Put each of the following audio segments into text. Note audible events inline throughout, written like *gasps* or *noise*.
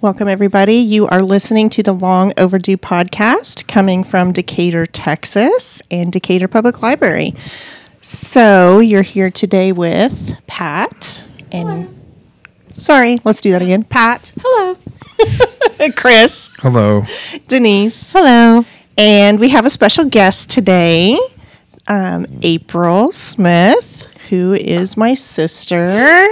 Welcome, everybody. You are listening to the Long Overdue podcast coming from Decatur, Texas, and Decatur Public Library. So, you're here today with Pat and. Sorry, let's do that again. Pat, Hello. *laughs* Chris, Hello. Denise, Hello. And we have a special guest today, um, April Smith, who is my sister.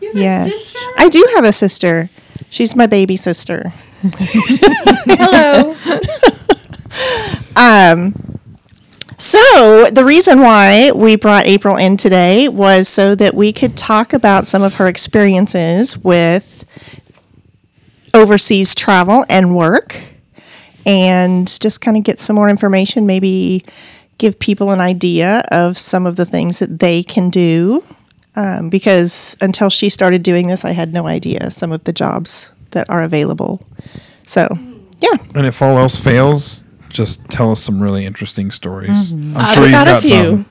yes, I do have a sister. She's my baby sister. *laughs* Hello. *laughs* um, So, the reason why we brought April in today was so that we could talk about some of her experiences with overseas travel and work and just kind of get some more information, maybe give people an idea of some of the things that they can do. Um, because until she started doing this, I had no idea some of the jobs that are available. So, yeah. And if all else fails, just tell us some really interesting stories. I'm I've sure you've got, got, a few. some.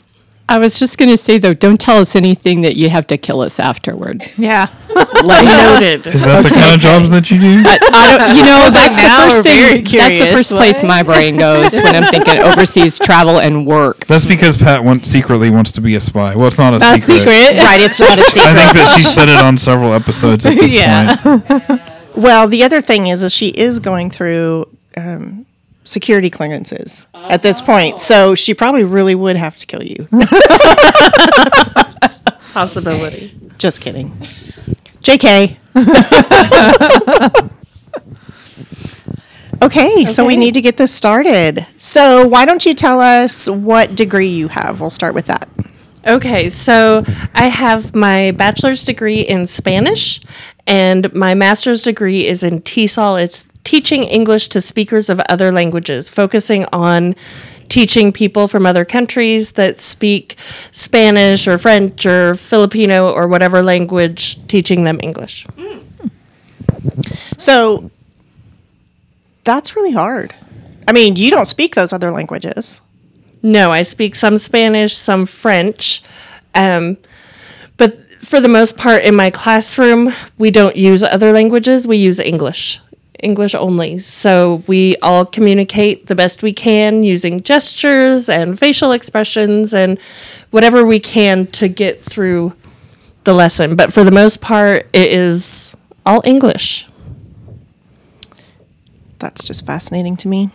I was just going to say though, don't tell us anything that you have to kill us afterward. Yeah. *laughs* Like, Noted. Is that the kind of jobs that you do? I don't, you know, *laughs* that's the first thing. That's the curious. first place my brain goes when I'm thinking *laughs* overseas travel and work. That's because Pat want, secretly wants to be a spy. Well, it's not a Not secret. secret. Right, it's not a secret. I think that she said it on several episodes at this Yeah. point. Well, the other thing is, is she is going through um, security clearances at this oh. point, so she probably really would have to kill you. *laughs* Possibility. Just kidding. Jk. *laughs* okay, so we need to get this started. So why don't you tell us what degree you have? We'll start with that. Okay, so I have my bachelor's degree in Spanish, and my master's degree is in TESOL. It's teaching English to speakers of other languages, focusing on teaching people from other countries that speak Spanish or French or Filipino or whatever language, teaching them English. So that's really hard. I mean, you don't speak those other languages. No, I speak some Spanish, some French. Um, but for the most part, in my classroom, we don't use other languages, we use English. English only. So we all communicate the best we can using gestures and facial expressions and whatever we can to get through the lesson. But for the most part, it is all English. That's just fascinating to me.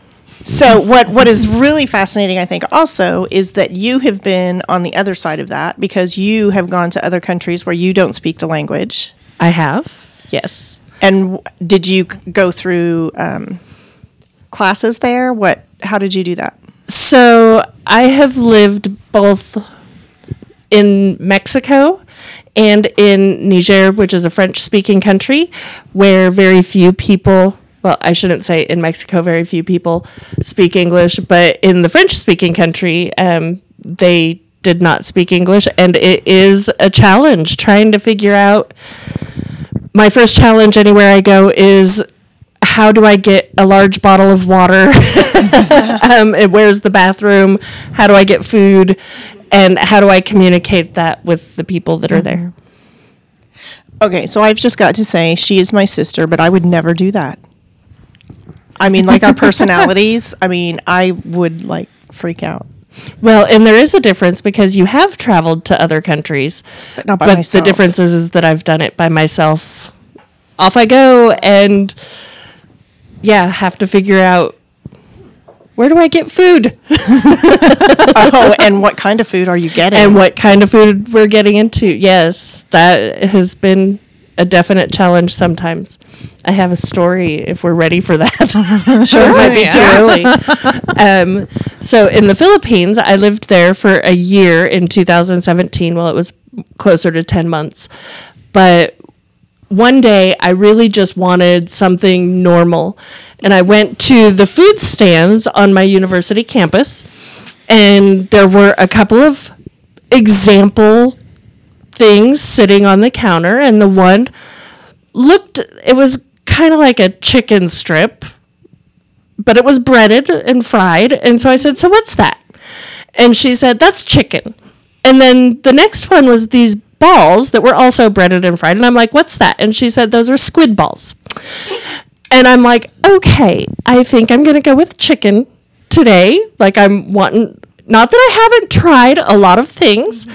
So what what is really fascinating, I think, also is that you have been on the other side of that because you have gone to other countries where you don't speak the language. I have, yes. And did you go through um, classes there? What? How did you do that? So I have lived both in Mexico and in Niger, which is a French speaking country, where very few people, well, I shouldn't say in Mexico, very few people speak English, but in the French speaking country, um, they did not speak English. And it is a challenge trying to figure out. My first challenge anywhere I go is how do I get a large bottle of water? *laughs* um, and where's the bathroom? How do I get food? And how do I communicate that with the people that are there? Okay, so I've just got to say she is my sister, but I would never do that. I mean, like our *laughs* personalities. I mean, I would like freak out, Well, and there is a difference because you have traveled to other countries, but not by but myself. the difference is, is that I've done it by myself. Off I go, and yeah, have to figure out where do I get food *laughs* oh, and *laughs* what kind of food are you getting? and what kind of food we're getting into. Yes, that has been a definite challenge sometimes. I have a story if we're ready for that. *laughs* sure, it might be too early. Um, so in the Philippines, I lived there for a year in 2017. Well, it was closer to 10 months, but one day I really just wanted something normal. And I went to the food stands on my university campus, and there were a couple of example things sitting on the counter. And the one looked, it was kind of like a chicken strip, but it was breaded and fried. And so I said, So what's that? And she said, That's chicken. And then the next one was these balls that were also breaded and fried. And I'm like, What's that? And she said, Those are squid balls. And I'm like, Okay, I think I'm going to go with chicken today. Like, I'm wanting, not that I haven't tried a lot of things.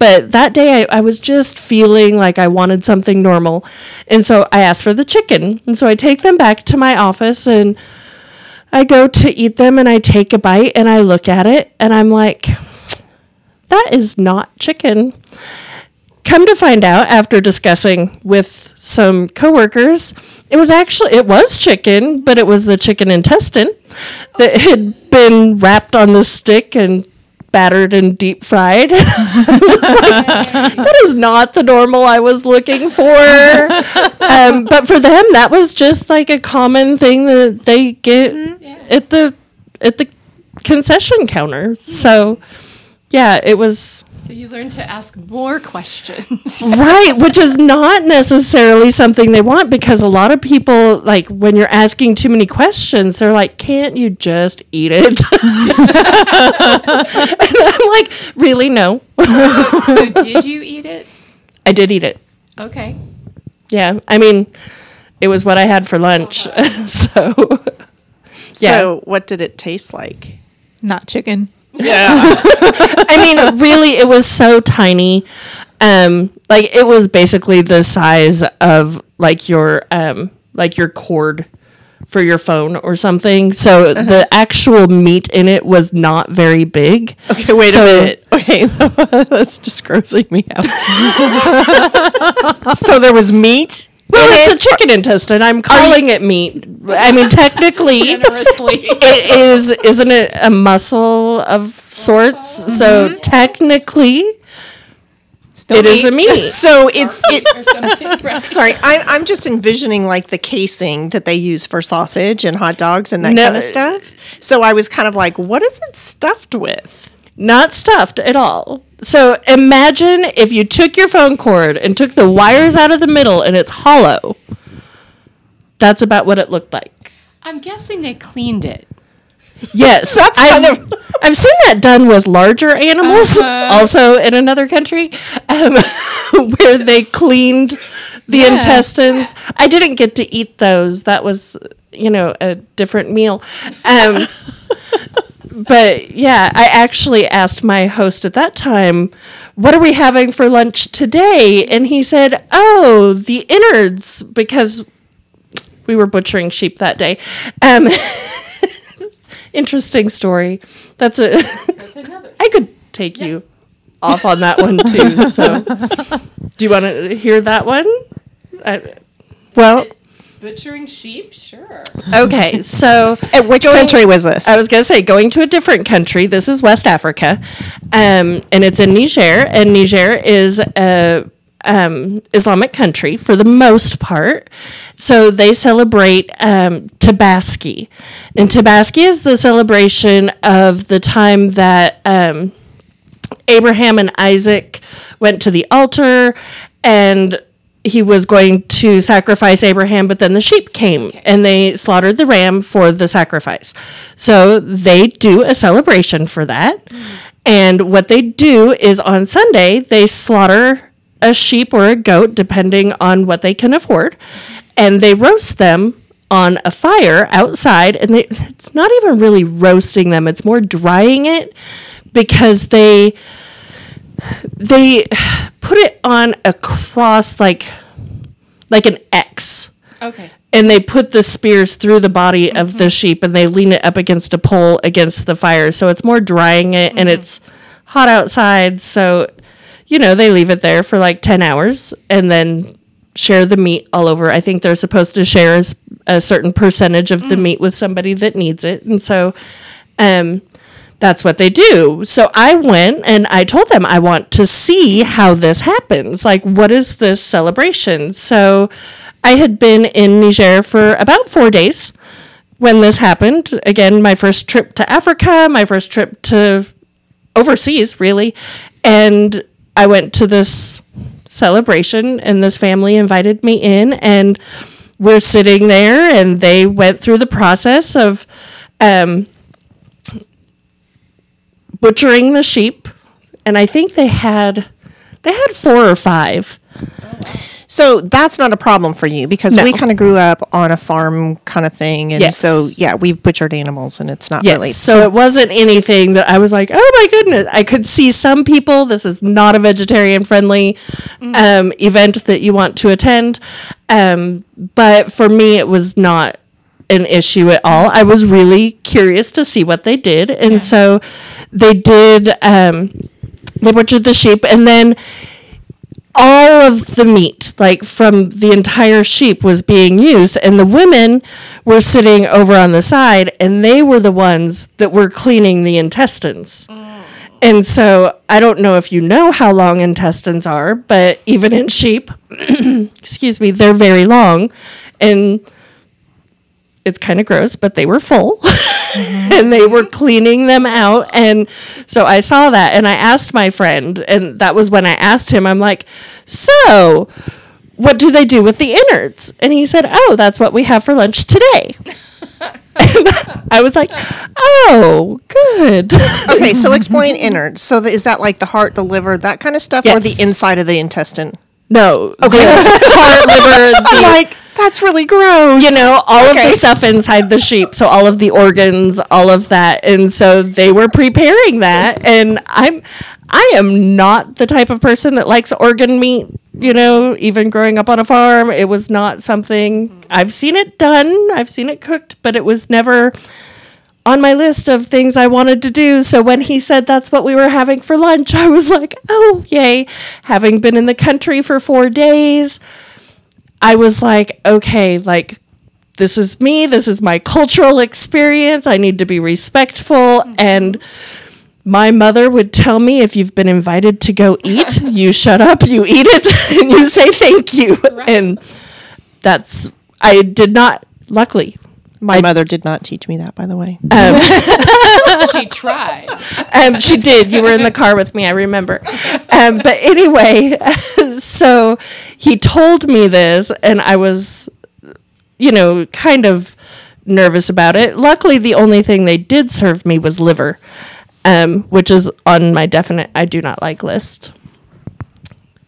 But that day, I, I was just feeling like I wanted something normal. And so I asked for the chicken. And so I take them back to my office and I go to eat them and I take a bite and I look at it and I'm like, that is not chicken. Come to find out after discussing with some coworkers, it was actually it was chicken, but it was the chicken intestine that had been wrapped on the stick and battered and deep fried. *laughs* like, that is not the normal I was looking for. Um, but for them, that was just like a common thing that they get at the at the concession counter. So, yeah, it was So you learn to ask more questions. *laughs* right, which is not necessarily something they want because a lot of people like when you're asking too many questions, they're like, "Can't you just eat it?" *laughs* and I'm like, "Really? No." so *laughs* did you eat it? I did eat it. Okay. Yeah, I mean, it was what I had for lunch. so, Yeah. So, what did it taste like? Not chicken. *laughs* I mean, really, it was so tiny. Um, like it was basically the size of like your um, like your cord for your phone or something. So the actual meat in it was not very big. Okay, wait So- a minute. *laughs* Okay, *laughs* that's just grossing me out. so there was meat. Well, it's a chicken intestine. I'm calling it meat. I mean, technically, *laughs* it is, isn't it a muscle of sorts? Mm-hmm. So technically, it is a meat. So it's *laughs* it. or something. Right. Sorry, I, I'm just envisioning like the casing that they use for sausage and hot dogs and that No. kind of stuff. So I was kind of like, what is it stuffed with? Not stuffed at all. So imagine if you took your phone cord and took the wires out of the middle and it's hollow. That's about what it looked like. I'm guessing they cleaned it. Yes, *laughs* That's I've, kind of- I've seen that done with larger animals, Uh-huh. also in another country, um, *laughs* where they cleaned the intestines. I didn't get to eat those. That was, you know, a different meal. Um, *laughs* but yeah, I actually asked my host at that time, "What are we having for lunch today?" And he said, "Oh, the innards," because we were butchering sheep that day. Um, *laughs* interesting story. That's a. *laughs* I could take you off on that one too. So, *laughs* do you want to hear that one? I, Well, Butchering sheep? Sure. okay, so *laughs* at which country was this? I was gonna say going to a different country. This is West Africa, um, and it's in Niger. And Niger is a um, Islamic country for the most part. So they celebrate um, Tabaski, and Tabaski is the celebration of the time that. Um, Abraham and Isaac went to the altar and he was going to sacrifice Abraham, but then the sheep came and they slaughtered the ram for the sacrifice. So they do a celebration for that. And what they do is on Sunday, they slaughter a sheep or a goat, depending on what they can afford, and they roast them on a fire outside. And they, it's not even really roasting them, it's more drying it because they they put it on a cross like like an X. Okay. and they put the spears through the body of the mm-hmm. sheep and they lean it up against a pole against the fire. So it's more drying it and mm-hmm. it's hot outside. So you know they leave it there for like 10 hours and then share the meat all over. I think they're supposed to share a certain percentage of the mm. meat with somebody that needs it. And so um that's what they do. So I went and I told them I want to see how this happens. Like, what is this celebration? So I had been in Niger for about four days when this happened. Again, my first trip to Africa, my first trip to overseas, really. And I went to this celebration, and this family invited me in, and we're sitting there, and they went through the process of, um, butchering the sheep, and I think they had they had four or five. So that's not a problem for you because No. we kind of grew up on a farm kind of thing, and Yes. so yeah, we've butchered animals, and it's not Yes. really so it wasn't anything that I was like, oh my goodness. I could see some people, this is not a vegetarian friendly um, event that you want to attend. Um, but for me, it was not an issue at all. I was really curious to see what they did. And so they did, um, they butchered the sheep and then all of the meat, like from the entire sheep, was being used, and the women were sitting over on the side, and they were the ones that were cleaning the intestines. And so I don't know if you know how long intestines are, but even in sheep, *clears throat* excuse me, they're very long, and it's kind of gross, but they were full. *laughs* and they were cleaning them out. And so I saw that and I asked my friend, and that was when I asked him, I'm like, so what do they do with the innards? And he said, oh, that's what we have for lunch today. *laughs* I was like, oh, good. *laughs* okay. So explain innards. So the, is that like the heart, the liver, that kind of stuff, or the inside of the intestine? no. Okay. heart, liver, I'm the- like, that's really gross. you know all of the stuff inside the sheep so all of the organs all of that and so they were preparing that and i'm i am not the type of person that likes organ meat you know even growing up on a farm it was not something i've seen it done i've seen it cooked but it was never on my list of things I wanted to do. So when he said that's what we were having for lunch, *laughs* I was like, oh, yay. Having been in the country for four days, I was like, okay, like this is me, this is my cultural experience. I need to be respectful mm-hmm. and my mother would tell me if you've been invited to go eat, *laughs* you shut up, you eat it, *laughs* and you say thank you. And that's I did not luckily My mother did not teach me that, by the way. *laughs* she tried. um, she did. You were in the car with me, I remember. Um, but anyway, *laughs* so he told me this, and I was, you know, kind of nervous about it. Luckily, the only thing they did serve me was liver, um, which is on my definite I do not like list.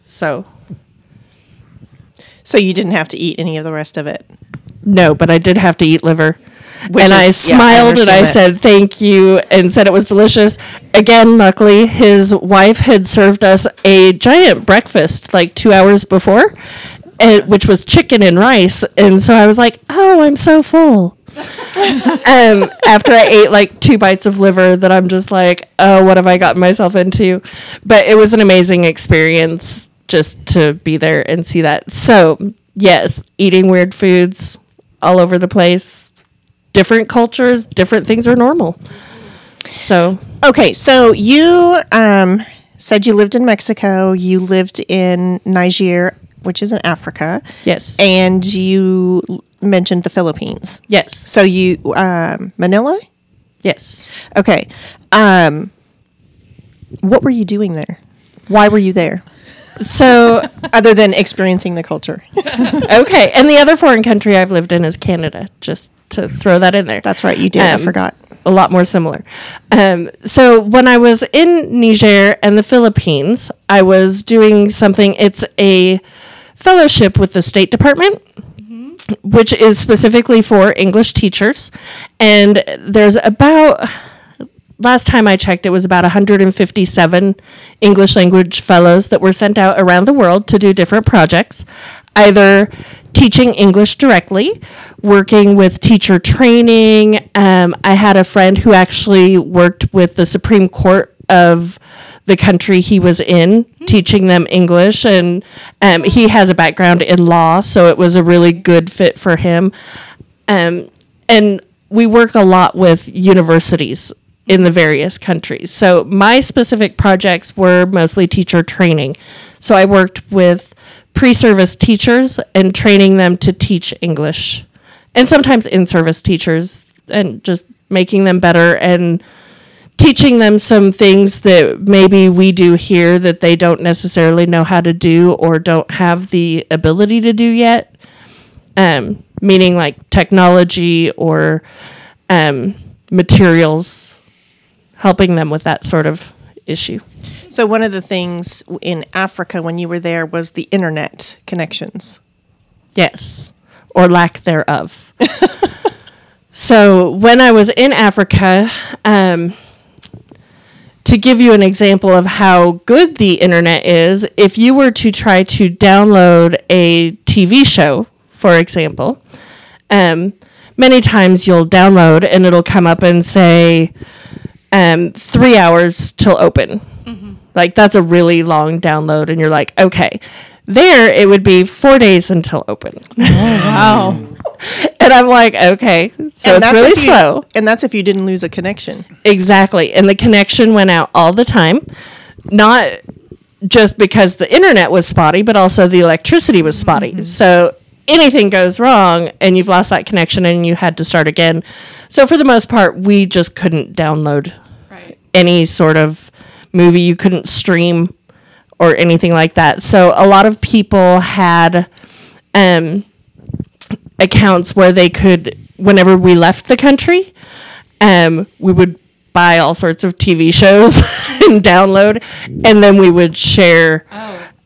So, So you didn't have to eat any of the rest of it. No, but I did have to eat liver. Which and I is- yeah, I smiled and I understand said thank you and said it was delicious. Again, luckily, his wife had served us a giant breakfast like two hours before, and, which was chicken and rice. And so I was like, oh, I'm so full. *laughs* um, after I ate like two bites of liver, that I'm just like, oh, what have I gotten myself into? But it was an amazing experience just to be there and see that. So, yes, eating weird foods all over the place, different cultures, different things are normal. So, Okay, so you um, said you lived in Mexico. You lived in Niger, which is in Africa, yes. and you l- mentioned the Philippines. yes. So you um, Manila. yes. Okay, um, what were you doing there? Why were you there? So, Other than experiencing the culture. *laughs* okay. And the other foreign country I've lived in is Canada, just to throw that in there. That's right, you did. I Um, forgot. a lot more similar. Um, so when I was in Niger and the Philippines, I was doing something. It's a fellowship with the State Department, which is specifically for English teachers, and there's about. Last time I checked, it was about 157 English language fellows that were sent out around the world to do different projects, either teaching English directly, working with teacher training. Um, I had a friend who actually worked with the Supreme Court of the country he was in, teaching them English, and um, he has a background in law, so it was a really good fit for him. Um, and we work a lot with universities in the various countries. So my specific projects were mostly teacher training. So I worked with pre-service teachers and training them to teach English. And sometimes in-service teachers and just making them better and teaching them some things that maybe we do here that they don't necessarily know how to do or don't have the ability to do yet um, meaning like technology or um, materials, helping them with that sort of issue. So one of the things in Africa when you were there was the internet connections. Yes, or lack thereof. *laughs* so when I was in Africa, um, to give you an example of how good the internet is, if you were to try to download a TV show, for example, um, many times you'll download and it'll come up and say um, three hours till open. Like that's a really long download, and you're like, okay. There, it would be four days until open. Wow. *laughs* And I'm like, okay, so And it's that's really you- slow. and that's if you didn't lose a connection. Exactly. And the connection went out all the time. Not just because the internet was spotty, but also the electricity was spotty. So anything goes wrong and you've lost that connection and you had to start again. So for the most part, we just couldn't download Right. Any sort of movie. You couldn't stream or anything like that. So a lot of people had um, accounts where they could, whenever we left the country, um, we would buy all sorts of TV shows *laughs* and download, and then we would share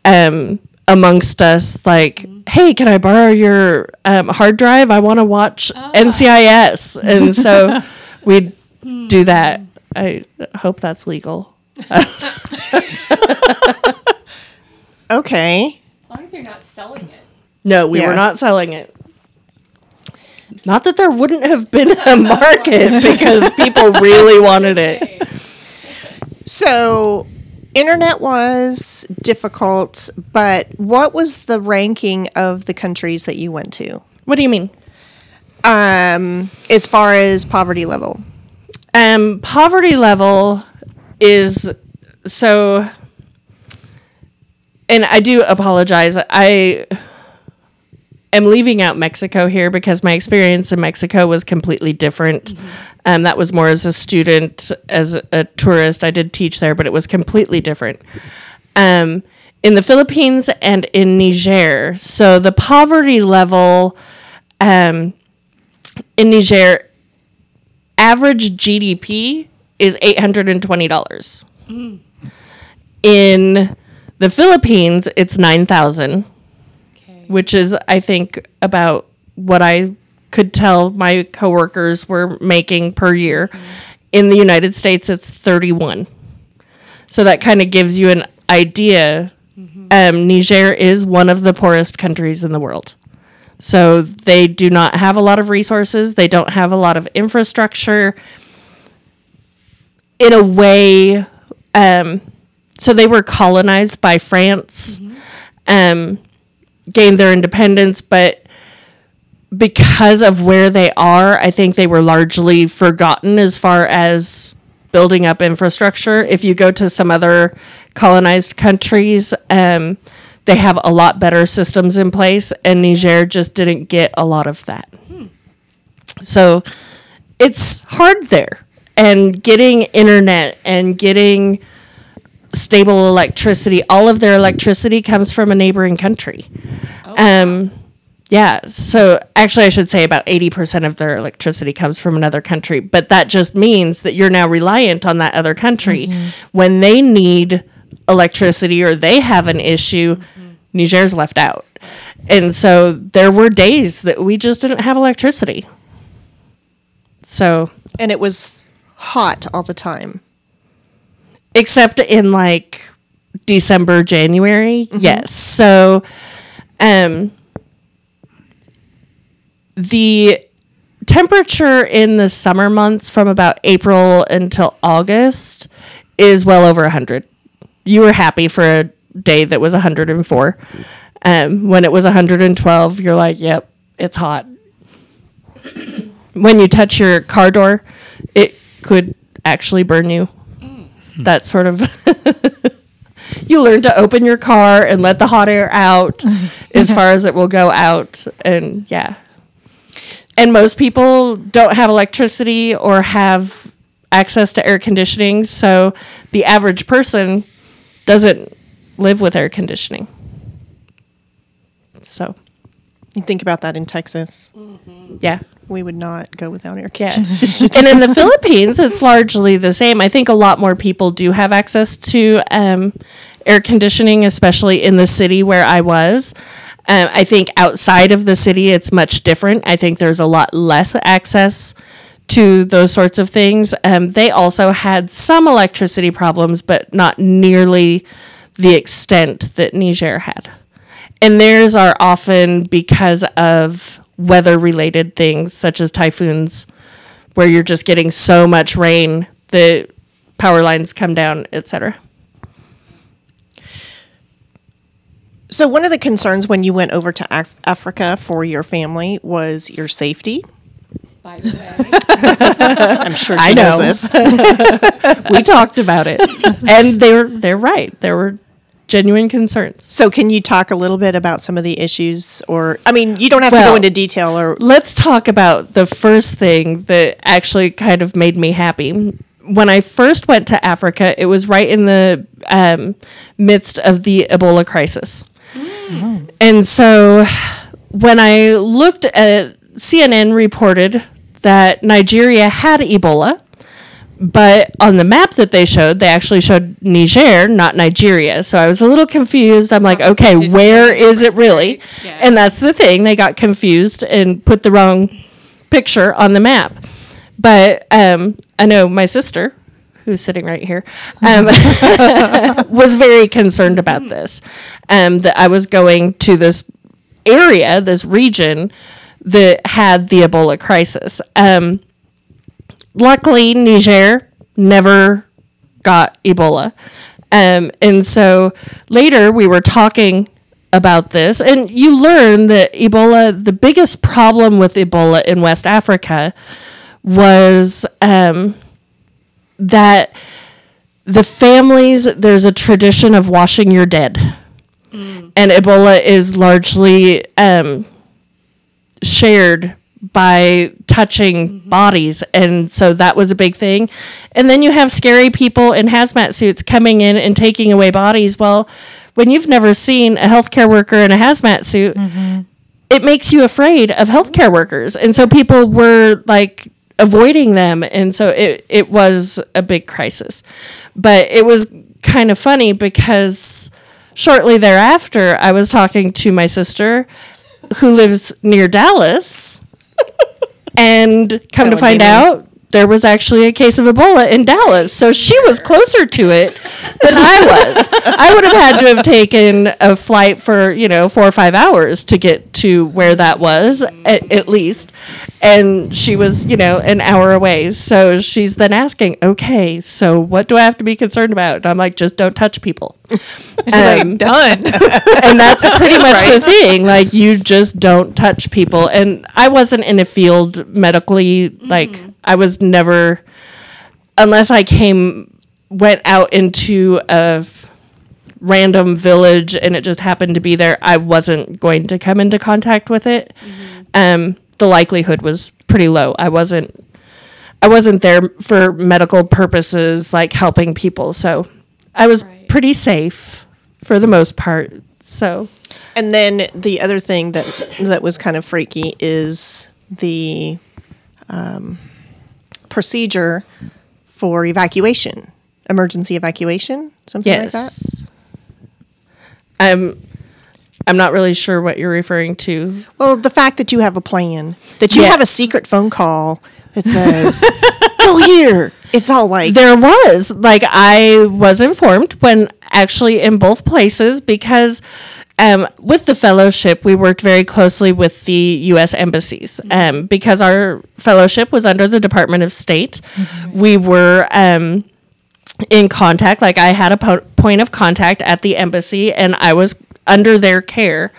um, amongst us, like, "Hey, can I borrow your um, hard drive? I want to watch NCIS," and so *laughs* we'd do that. I hope that's legal. Okay. As long as you're not selling it. No, we Yeah. were not selling it. Not that there wouldn't have been a *laughs* market because people really wanted it. *laughs* So internet was difficult, but what was the ranking of the countries that you went to? What do you mean? Um, as far as poverty level. Um, poverty level is so, and I do apologize. I am leaving out Mexico here because my experience in Mexico was completely different. Um, that was more as a student, as a tourist. I did teach there, but it was completely different. Um, in the Philippines and in Niger, so the poverty level um, in Niger average GDP is eight hundred and twenty dollars. In the Philippines, it's nine thousand, Okay. which is I think about what I could tell my coworkers were making per year. In the United States, it's thirty one. So that kind of gives you an idea. Um, Niger is one of the poorest countries in the world. So they do not have a lot of resources. They don't have a lot of infrastructure. In a way, um, so they were colonized by France, um, gained their independence, but because of where they are, I think they were largely forgotten as far as building up infrastructure. If you go to some other colonized countries, um, they have a lot better systems in place, and Niger just didn't get a lot of that. So it's hard there. And getting internet and getting stable electricity, all of their electricity comes from a neighboring country. Um, yeah, so actually, I should say about 80% of their electricity comes from another country, but that just means that you're now reliant on that other country. When they need electricity or they have an issue, Niger's left out. And so there were days that we just didn't have electricity. So, And it was hot all the time. except in like December, January. Yes. So um the temperature in the summer months from about April until August is well over 100. You were happy for a day that was 104. Um, when it was 112, you're like, yep, it's hot. when you touch your car door, it could actually burn you. That sort of. *laughs* you learn to open your car and let the hot air out *laughs* as far as it will go out. And yeah. And most people don't have electricity or have access to air conditioning. So the average person doesn't live with air conditioning. So You think about that in Texas. Yeah. We would not go without air Yeah. conditioning. and in the *laughs* Philippines, it's largely the same. I think a lot more people do have access to um, air conditioning, especially in the city where I was. Um, I think outside of the city, it's much different. I think there's a lot less access to those sorts of things. Um, they also had some electricity problems, but not nearly the extent that Niger had. And theirs are often because of weather related things such as typhoons, where you're just getting so much rain that power lines come down, etc. So, one of the concerns when you went over to Af- Africa for your family was your safety. *laughs* I'm sure she I knows know. this. *laughs* We talked about it, and they're they're right. There were genuine concerns. So, can you talk a little bit about some of the issues, or I mean, you don't have to go into detail, or Let's talk about the first thing that actually kind of made me happy. When I first went to Africa, it was right in the um, midst of the Ebola crisis. And so when I looked at CNN reported that Nigeria had Ebola, but on the map that they showed, they actually showed Niger, not Nigeria. So I was a little confused. I'm like, okay, where is it really? And that's the thing. They got confused and put the wrong picture on the map. But um, I know my sister, who's sitting right here, um, *laughs* was very concerned about this. Um, that I was going to this area, this region that had the Ebola crisis. Um, luckily, Niger never got Ebola. Um, and so later we were talking about this, and you learn that Ebola, the biggest problem with Ebola in West Africa was um, that the families, there's a tradition of washing your dead. And Ebola is largely um, shared by touching bodies and so that was a big thing. And then you have scary people in hazmat suits coming in and taking away bodies. Well when you've never seen a healthcare worker in a hazmat suit mm-hmm. it makes you afraid of healthcare workers. And so people were like avoiding them. And so it, it was a big crisis. But it was kind of funny because shortly thereafter i was talking to my sister who lives near dallas *laughs* and come to would find me. out there was actually a case of Ebola in Dallas. So she was closer to it than I was. I would have had to have taken a flight for, you know, four or five hours to get to where that was, at, at least. And she was, you know, an hour away. So she's then asking, okay, so what do I have to be concerned about? And I'm like, just don't touch people. *laughs* Um, Done. *laughs* and that's pretty much the thing. Like you just don't touch people. And I wasn't in a field medically. Like I was never, unless I came went out into a random village and it just happened to be there. I wasn't going to come into contact with it. Um, the likelihood was pretty low. I wasn't. I wasn't there for medical purposes, like helping people. So I was pretty safe for the most part. So And then the other thing that that was kind of freaky is the um, procedure for evacuation, emergency evacuation, something like that. yes, I'm. I'm not really sure what you're referring to. Well, the fact that you have a plan, that you have a secret phone call that says, *laughs* "Go here." It's all like There was like I was informed when actually in both places because um, with the fellowship we worked very closely with the U.S. embassies um, because our fellowship was under the Department of State. We were. Um, in contact like i had a po- point of contact at the embassy and i was under their care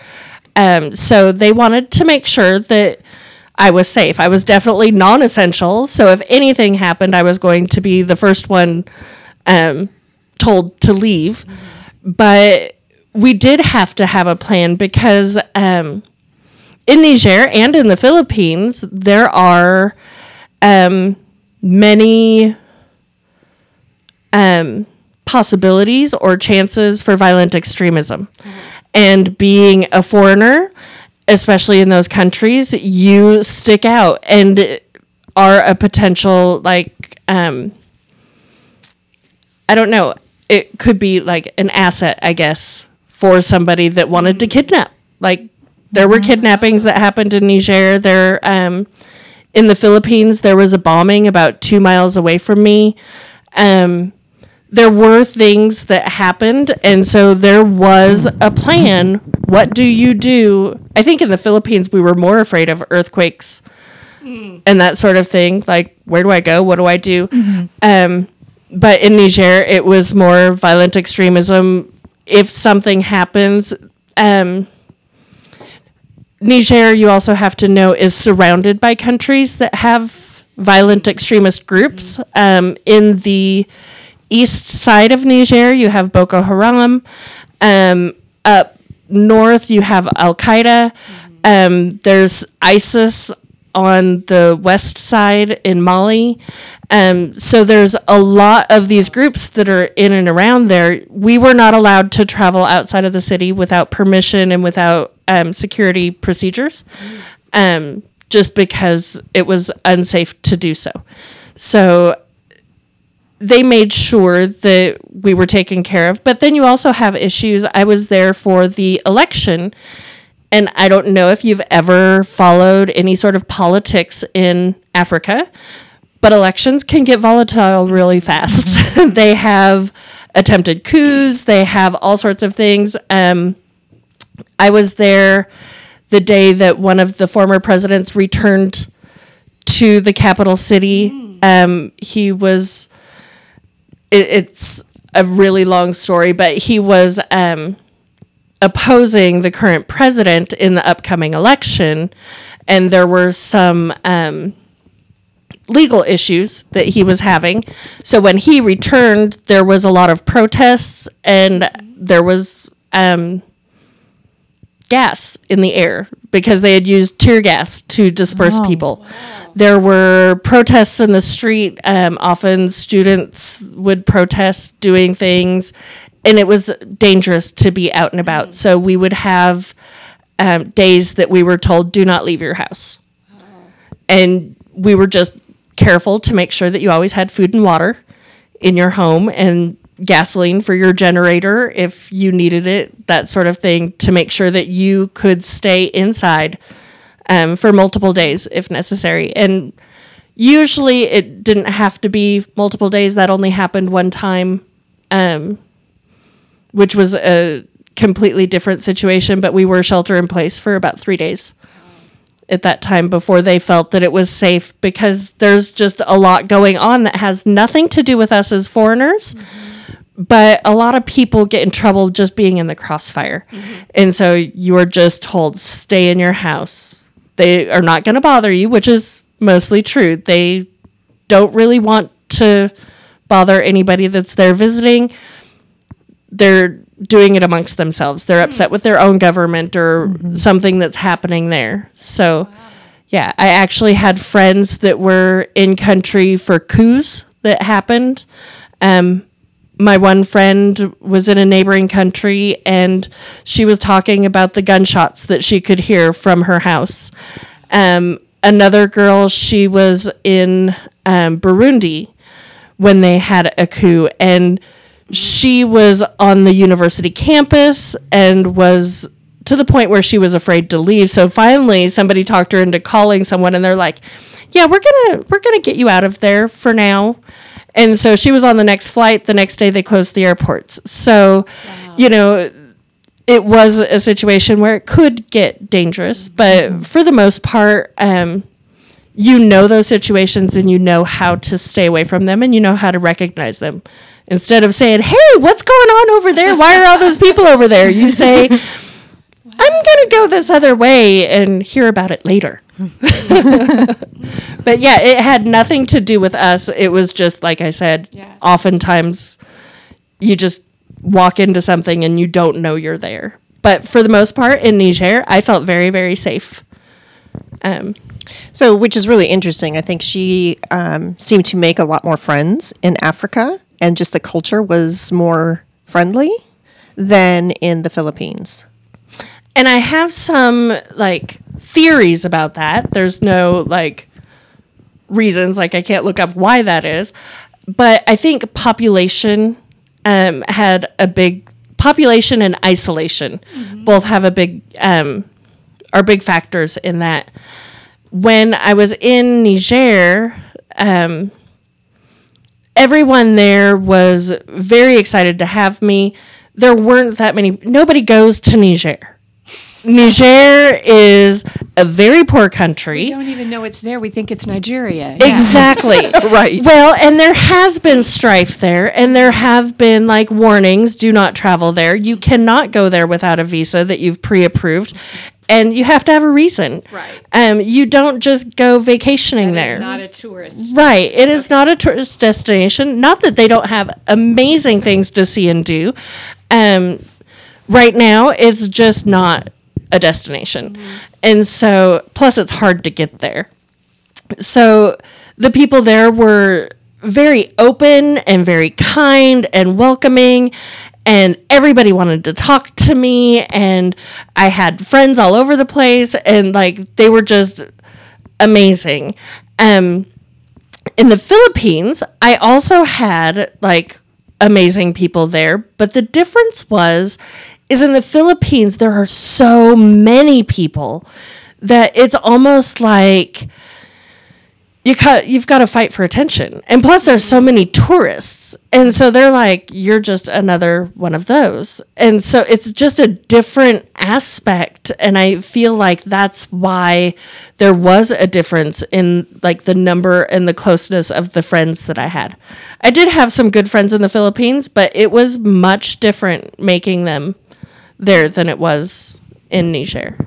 um, so they wanted to make sure that i was safe i was definitely non-essential so if anything happened i was going to be the first one um, told to leave but we did have to have a plan because um, in niger and in the philippines there are um, many um, possibilities or chances for violent extremism. And being a foreigner especially in those countries, you stick out and are a potential like um, I don't know. It could be like an asset, I guess, for somebody that wanted to kidnap. Like there were kidnappings that happened in Niger. There, um, in the Philippines, there was a bombing about two miles away from me. Um, there were things that happened, and so there was a plan. What do you do? I think in the Philippines, we were more afraid of earthquakes and that sort of thing. Like, where do I go? What do I do? Um, but in Niger, it was more violent extremism. If something happens, um, Niger, you also have to know, is surrounded by countries that have violent extremist groups. Um, in the east side of Niger, you have Boko Haram. Um, up north, you have Al Qaeda. Um, there's ISIS on the west side in Mali. Um, so there's a lot of these groups that are in and around there. We were not allowed to travel outside of the city without permission and without um, security procedures, um, just because it was unsafe to do so. So they made sure that we were taken care of. But then you also have issues. I was there for the election, and I don't know if you've ever followed any sort of politics in Africa, but elections can get volatile really fast. *laughs* they have attempted coups, they have all sorts of things. Um, I was there the day that one of the former presidents returned to the capital city. Um, he was, it, it's a really long story, but he was um, opposing the current president in the upcoming election. And there were some um, legal issues that he was having. So when he returned, there was a lot of protests and there was um, gas in the air because they had used tear gas to disperse people. There were protests in the street. Um, often students would protest doing things, and it was dangerous to be out and about. So we would have um, days that we were told, do not leave your house. And we were just careful to make sure that you always had food and water in your home and gasoline for your generator if you needed it, that sort of thing, to make sure that you could stay inside um, for multiple days if necessary. And usually it didn't have to be multiple days, that only happened one time, um, which was a completely different situation, but we were shelter in place for about three days at that time before they felt that it was safe because there's just a lot going on that has nothing to do with us as foreigners. But a lot of people get in trouble just being in the crossfire. And so you are just told, stay in your house. They are not going to bother you, which is mostly true. They don't really want to bother anybody that's there visiting. They're doing it amongst themselves. They're upset with their own government or something that's happening there. So, yeah, I actually had friends that were in country for coups that happened. Um, my one friend was in a neighboring country and she was talking about the gunshots that she could hear from her house. Um, another girl, she was in um, Burundi when they had a coup and she was on the university campus and was to the point where she was afraid to leave. So finally somebody talked her into calling someone and they're like, "Yeah, we're going to we're going to get you out of there for now." And so she was on the next flight. The next day they closed the airports. So, you know, it was a situation where it could get dangerous, but for the most part, um, you know those situations and you know how to stay away from them and you know how to recognize them. Instead of saying, "Hey, what's going on over there? Why are all those people over there?" You say, "I'm going to go this other way and hear about it later." *laughs* but yeah, it had nothing to do with us. It was just like I said, oftentimes you just walk into something and you don't know you're there. But for the most part in Niger, I felt very very safe. Um, So, which is really interesting. I think she um, seemed to make a lot more friends in Africa, and just the culture was more friendly than in the Philippines. and I have some like theories about that. There's no like reasons, like I can't look up why that is, but I think population um, had a big population and isolation both have a big um, are big factors in that. When I was in Niger, um, everyone there was very excited to have me. There weren't that many. Nobody goes to Niger. Niger is a very poor country. We don't even know it's there. We think it's Nigeria. Yeah. Exactly. *laughs* Right. Well, and there has been strife there, and there have been like warnings do not travel there. You cannot go there without a visa that you've pre approved, and you have to have a reason. Right. Um, you don't just go vacationing there. It's not a tourist. Right. It is not a tourist destination. Not that they don't have amazing things to see and do. Um, right now, it's just not a destination. And so, plus, it's hard to get there. So, the people there were very open and very kind and welcoming. And everybody wanted to talk to me. And I had friends all over the place. And like, they were just amazing. Um, in the Philippines, I also had like amazing people there, but the difference was is in the Philippines there are so many people that it's almost like you cut you've got to fight for attention. And plus there's so many tourists. And so they're like you're just another one of those. And so it's just a different aspect and I feel like that's why there was a difference in like the number and the closeness of the friends that I had. I did have some good friends in the Philippines, but it was much different making them there than it was in Niger.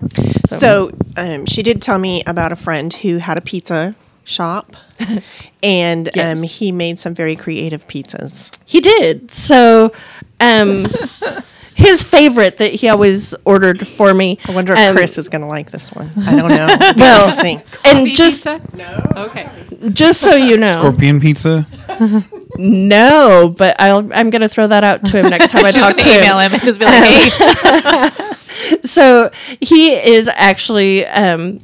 So um, she did tell me about a friend who had a pizza shop, *laughs* and um, he made some very creative pizzas. He did. So, um, *laughs* his favorite that he always ordered for me. I wonder if um, Chris is going to like this one. I don't know. *laughs* Well, Interesting. and Beef just pizza? No. Okay. just so you know, Scorpion pizza. no, but I'll, I'm going to throw that out to him next time I talk to him. email him and just be like, hey, So he is actually um,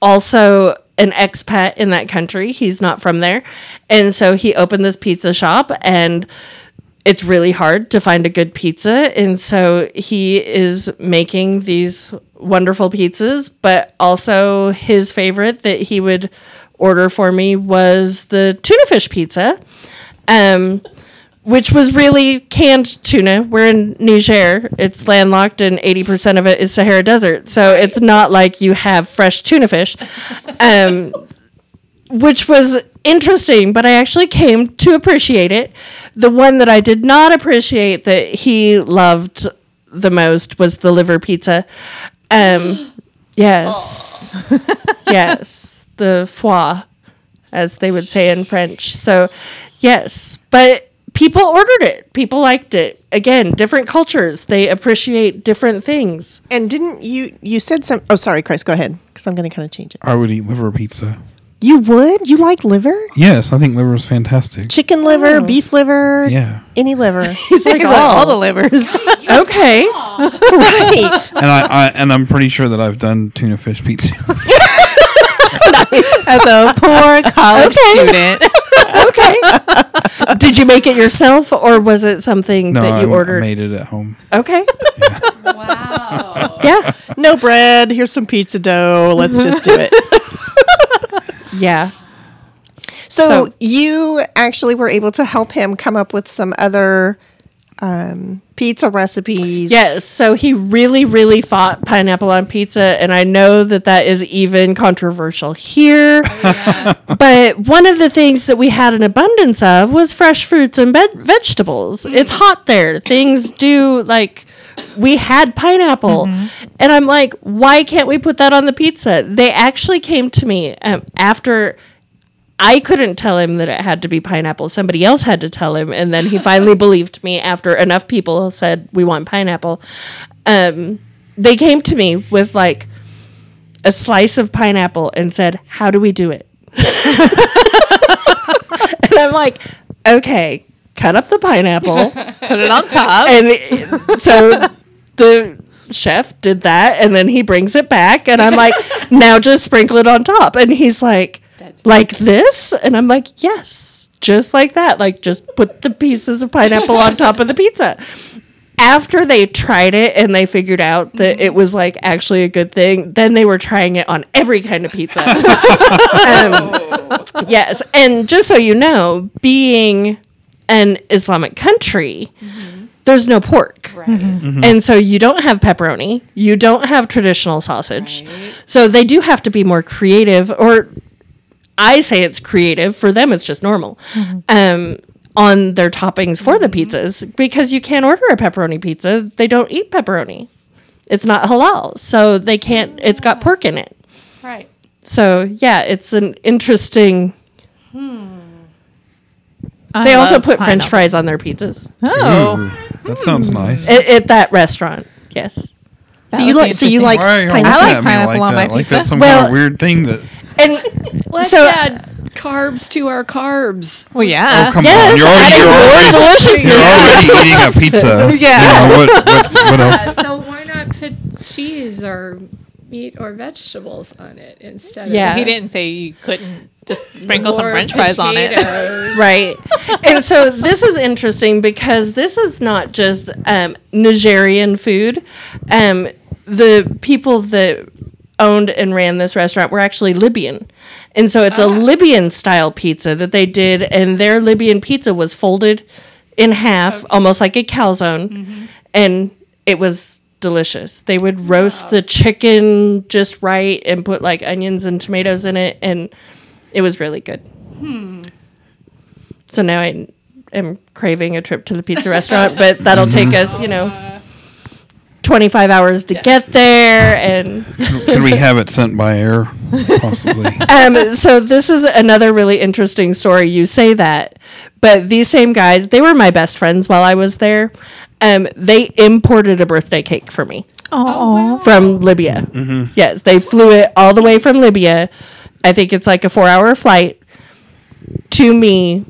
also an expat in that country. He's not from there, and so he opened this pizza shop and. It's really hard to find a good pizza, and so he is making these wonderful pizzas. But also, his favorite that he would order for me was the tuna fish pizza. Um, which was really canned tuna. We're in Niger. It's landlocked, and 80% of it is Sahara Desert. So it's not like you have fresh tuna fish, um, *laughs* which was interesting, but I actually came to appreciate it. The one that I did not appreciate that he loved the most was the liver pizza. Um, *gasps* yes. *laughs* yes. The foie as they would say in French. So, yes, but people ordered it. People liked it. Again, different cultures, they appreciate different things. And didn't you? You said some. Oh, sorry, Chris. Go ahead, because I'm going to kind of change it. I would eat liver pizza. You would? You like liver? Yes, I think liver is fantastic. Chicken liver, oh. beef liver, Yeah, any liver. *laughs* He's like, he's like, oh. all the oh, livers. *laughs* okay. *laughs* right. and I, I and I'm pretty sure that I've done tuna fish pizza. As a poor college Okay. student. Okay. Did you make it yourself or was it something no, that you I ordered? made it at home. okay. Wow. Yeah. No bread. Here's some pizza dough. Let's mm-hmm. just do it. *laughs* Yeah. So, So- you actually were able to help him come up with some other um, pizza recipes. Yes, so he really, really fought pineapple on pizza, and I know that that is even controversial here. *laughs* but one of the things that we had an abundance of was fresh fruits and ve- vegetables. It's hot there. Things do like we had pineapple, and I'm like, why can't we put that on the pizza? They actually came to me um, after. I couldn't tell him that it had to be pineapple. Somebody else had to tell him, and then he finally *laughs* believed me after enough people said we want pineapple. Um, they came to me with like a slice of pineapple and said, "How do we do it?" *laughs* and I'm like, "Okay, cut up the pineapple." *laughs* Put it on top. and so the chef did that and then he brings it back and I'm like, now just sprinkle it on top. And he's like, like this? And I'm like, yes, just like that. Like just put the pieces of pineapple on top of the pizza. After they tried it and they figured out that it was like actually a good thing, then they were trying it on every kind of pizza. *laughs* Um, yes. And just so you know, being an Islamic country, mm-hmm. there's no pork. Mm-hmm. Mm-hmm. And so you don't have pepperoni, you don't have traditional sausage. So they do have to be more creative or I say it's creative, for them it's just normal. Mm-hmm. Um on their toppings for the mm-hmm. pizzas because you can't order a pepperoni pizza. They don't eat pepperoni. It's not halal. So they can't it's got pork in it. Right. So yeah, it's an interesting hmm. I they also love put french fries on their pizzas Oh, Ooh, that sounds nice. at, at that restaurant. Yes. So you like so you like Why are you pineapple? I like at me pineapple on that? my Like that's pizza. some Well- kind of weird thing that. And *laughs* Let's so add carbs to our carbs. well, yeah. Oh come yes, on! adding You're already, you're deliciousness. already, you're already eating a pizza. Yeah. *laughs* You know, what, what, what *laughs* Uh, else? so why not put cheese or meat or vegetables on it instead Yeah. of He didn't say you couldn't just sprinkle some French fries on it. right. And so this is interesting because this is not just um, Nigerian food. Um, the people that owned and ran this restaurant were actually Libyan. And so it's a ah. Libyan style pizza that they did, and their Libyan pizza was folded in half, almost like a calzone, mm-hmm. and it was delicious. They would roast the chicken just right and put like onions and tomatoes in it, and it was really good. Hmm. So now I am craving a trip to the pizza restaurant, but that'll take *laughs* us, you know, uh, 25 hours to get there. And Could we have it sent by air, possibly? *laughs* um, so this is another really interesting story. You say that, but these same guys, they were my best friends while I was there. Um, they imported a birthday cake for me Oh, from Libya. Yes, they flew it all the way from Libya. I think it's like a four hour flight to me.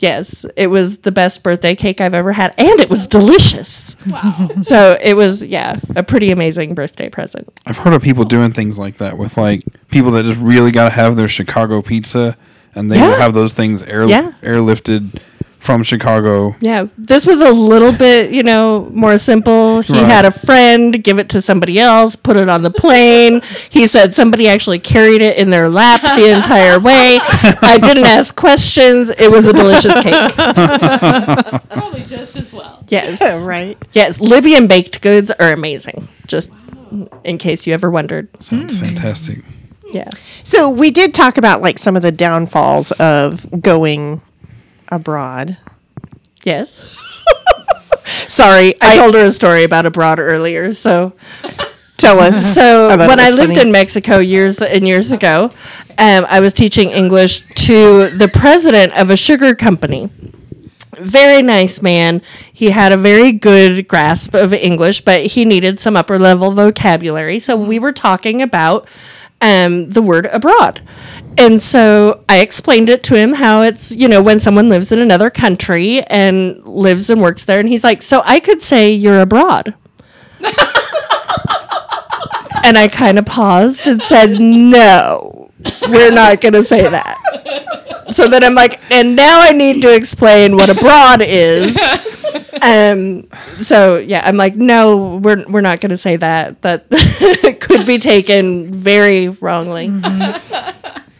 Yes, it was the best birthday cake I've ever had, and it was delicious. Wow. so it was, yeah, a pretty amazing birthday present. I've heard of people doing things like that with like people that just really got to have their Chicago pizza, and they will Yeah. have those things air Yeah. airlifted from Chicago. Yeah, this was a little bit, you know, more simple. He Right. had a friend give it to somebody else, put it on the plane. he said somebody actually carried it in their lap the entire way. I didn't ask questions. It was a delicious cake. *laughs* Probably just as well. Yes. right. Yes, Libyan baked goods are amazing. Just in case you ever wondered. Sounds Hmm. fantastic. Yeah. So we did talk about like some of the downfalls of going abroad. Yes. *laughs* Sorry, I, told her a story about abroad earlier, so Tell us. *laughs* So I when I lived funny. in Mexico years and years ago, um, I was teaching English to the president of a sugar company. Very nice man. He had a very good grasp of English, but he needed some upper level vocabulary. So we were talking about um, the word abroad. And so I explained it to him how it's, you know, when someone lives in another country and lives and works there. And he's like, So I could say you're abroad. *laughs* And I kind of paused and said, No, we're not going to say that. So then I'm like, and now I need to explain what abroad is. *laughs* Um, so yeah, I'm like, no, we're, we're not going to say that. That *laughs* could be taken very wrongly.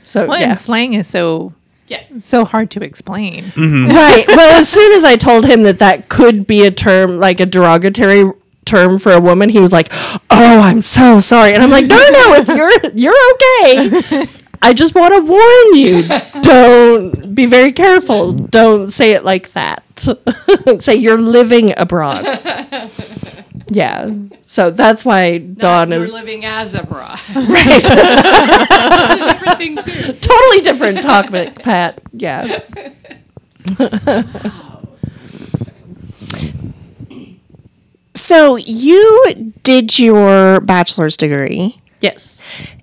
So well, yeah. and slang is so Yeah. so hard to explain. *laughs* Right. Well, as soon as I told him that that could be a term, like a derogatory term for a woman, he was like, "Oh, I'm so sorry." And I'm like, "No, no, no, it's you're you're okay. *laughs* I just want to warn you. *laughs* Don't be very careful. Don't say it like that. *laughs* say you're living abroad." *laughs* Yeah. So that's why Dawn You're is living as abroad. right. It's a different thing too. totally different topic, Pat. Yeah. So you did your bachelor's degree, Yes.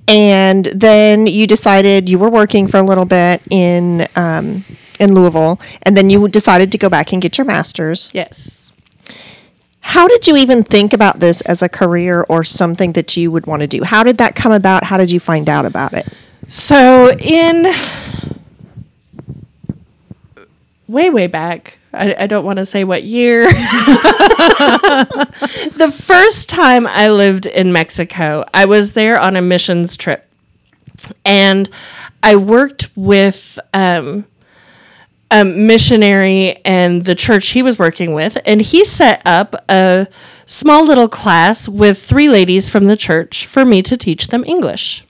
And then you decided you were working for a little bit in um, in Louisville, and then you decided to go back and get your master's. Yes. How how did you even think about this as a career or something that you would want to do? How did that come about? How did you find out about it? So in way way back, I, I don't want to say what year. *laughs* the first time I lived in Mexico, I was there on a missions trip, and I worked with. Um, a missionary and the church he was working with, and he set up a small little class with three ladies from the church for me to teach them English.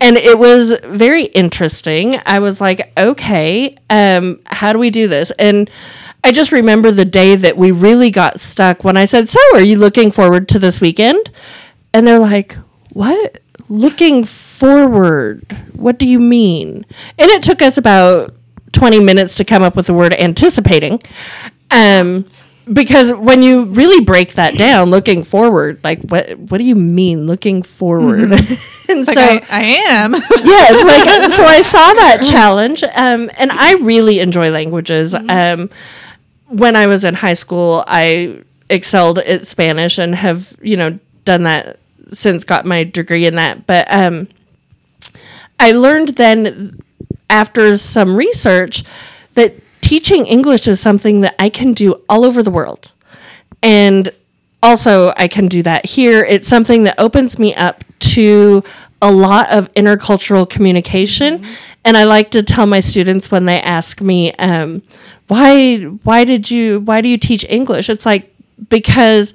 And it was very interesting. I was like, okay, um, how do we do this? And I just remember the day that we really got stuck when I said, So, are you looking forward to this weekend? And they're like, What? Looking forward? What do you mean? And it took us about 20 minutes to come up with the word anticipating. Um, because when you really break that down, looking forward, like what what do you mean looking forward? *laughs* and so I, I am. *laughs* yes, like *laughs* so I saw that challenge, um, and I really enjoy languages. Um, when I was in high school, I excelled at Spanish and have you know done that since got my degree in that. But um, I learned then after some research that teaching English is something that I can do all over the world. And also, I can do that here. It's something that opens me up to a lot of intercultural communication. And I like to tell my students when they ask me, um, why, why did you, why do you teach English? It's like, because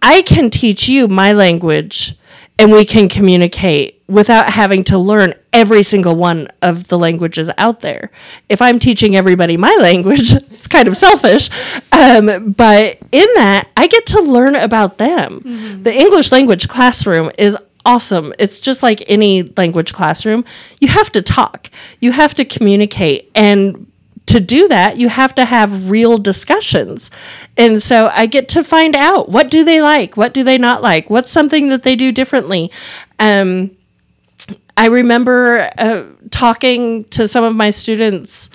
I can teach you my language and we can communicate without having to learn every single one of the languages out there. If I'm teaching everybody my *laughs* language, it's kind of selfish. Um, but in that, I get to learn about them. The English language classroom is awesome. It's just like any language classroom. You have to talk, you have to communicate. And to do that, you have to have real discussions. And so I get to find out what do they like? What do they not like? What's something that they do differently? Um, I remember uh, talking to some of my students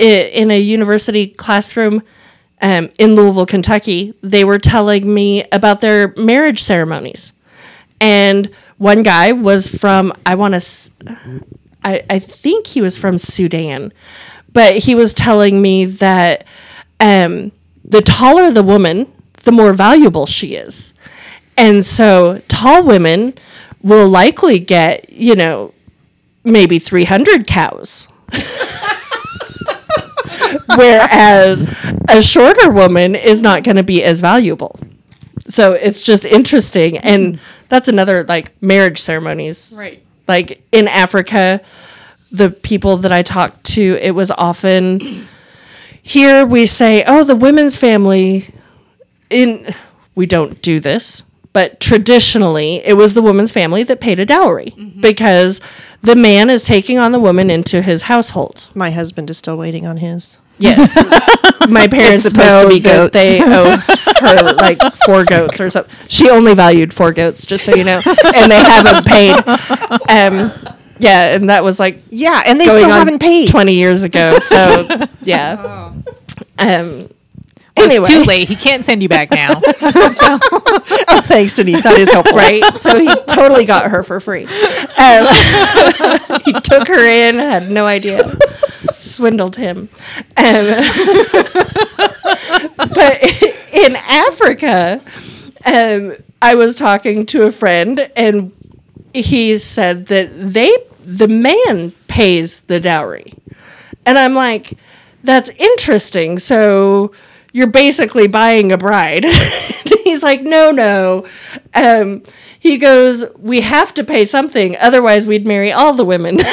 in a university classroom um, in Louisville, Kentucky. They were telling me about their marriage ceremonies. And one guy was from, I want to, I, I think he was from Sudan, but he was telling me that um, the taller the woman, the more valuable she is. And so tall women will likely get, you know, maybe 300 cows. *laughs* Whereas a shorter woman is not going to be as valuable. So it's just interesting. And that's another like marriage ceremonies. Right. Like in Africa, the people that I talked to, it was often here we say, oh, the women's family in we don't do this but traditionally it was the woman's family that paid a dowry because the man is taking on the woman into his household. My husband is still waiting on his. yes. *laughs* My parents supposed to know be that goats. they owe her *laughs* like four goats or something. She only valued four goats just so you know. And they haven't paid. Um yeah and that was like Yeah, and they going still haven't paid. 20 years ago so *laughs* yeah. Um Well, anyway It's too late. He can't send you back now. *laughs* Oh, thanks, Denise. That is helpful. right? So he totally got her for free. Um, *laughs* he took her in, had no idea, swindled him. Um, *laughs* but in Africa, um, I was talking to a friend, and he said that they the man pays the dowry, and I'm like, that's interesting. So you're basically buying a bride. *laughs* He's like, no, no. Um, he goes, we have to pay something, otherwise we'd marry all the women. *laughs*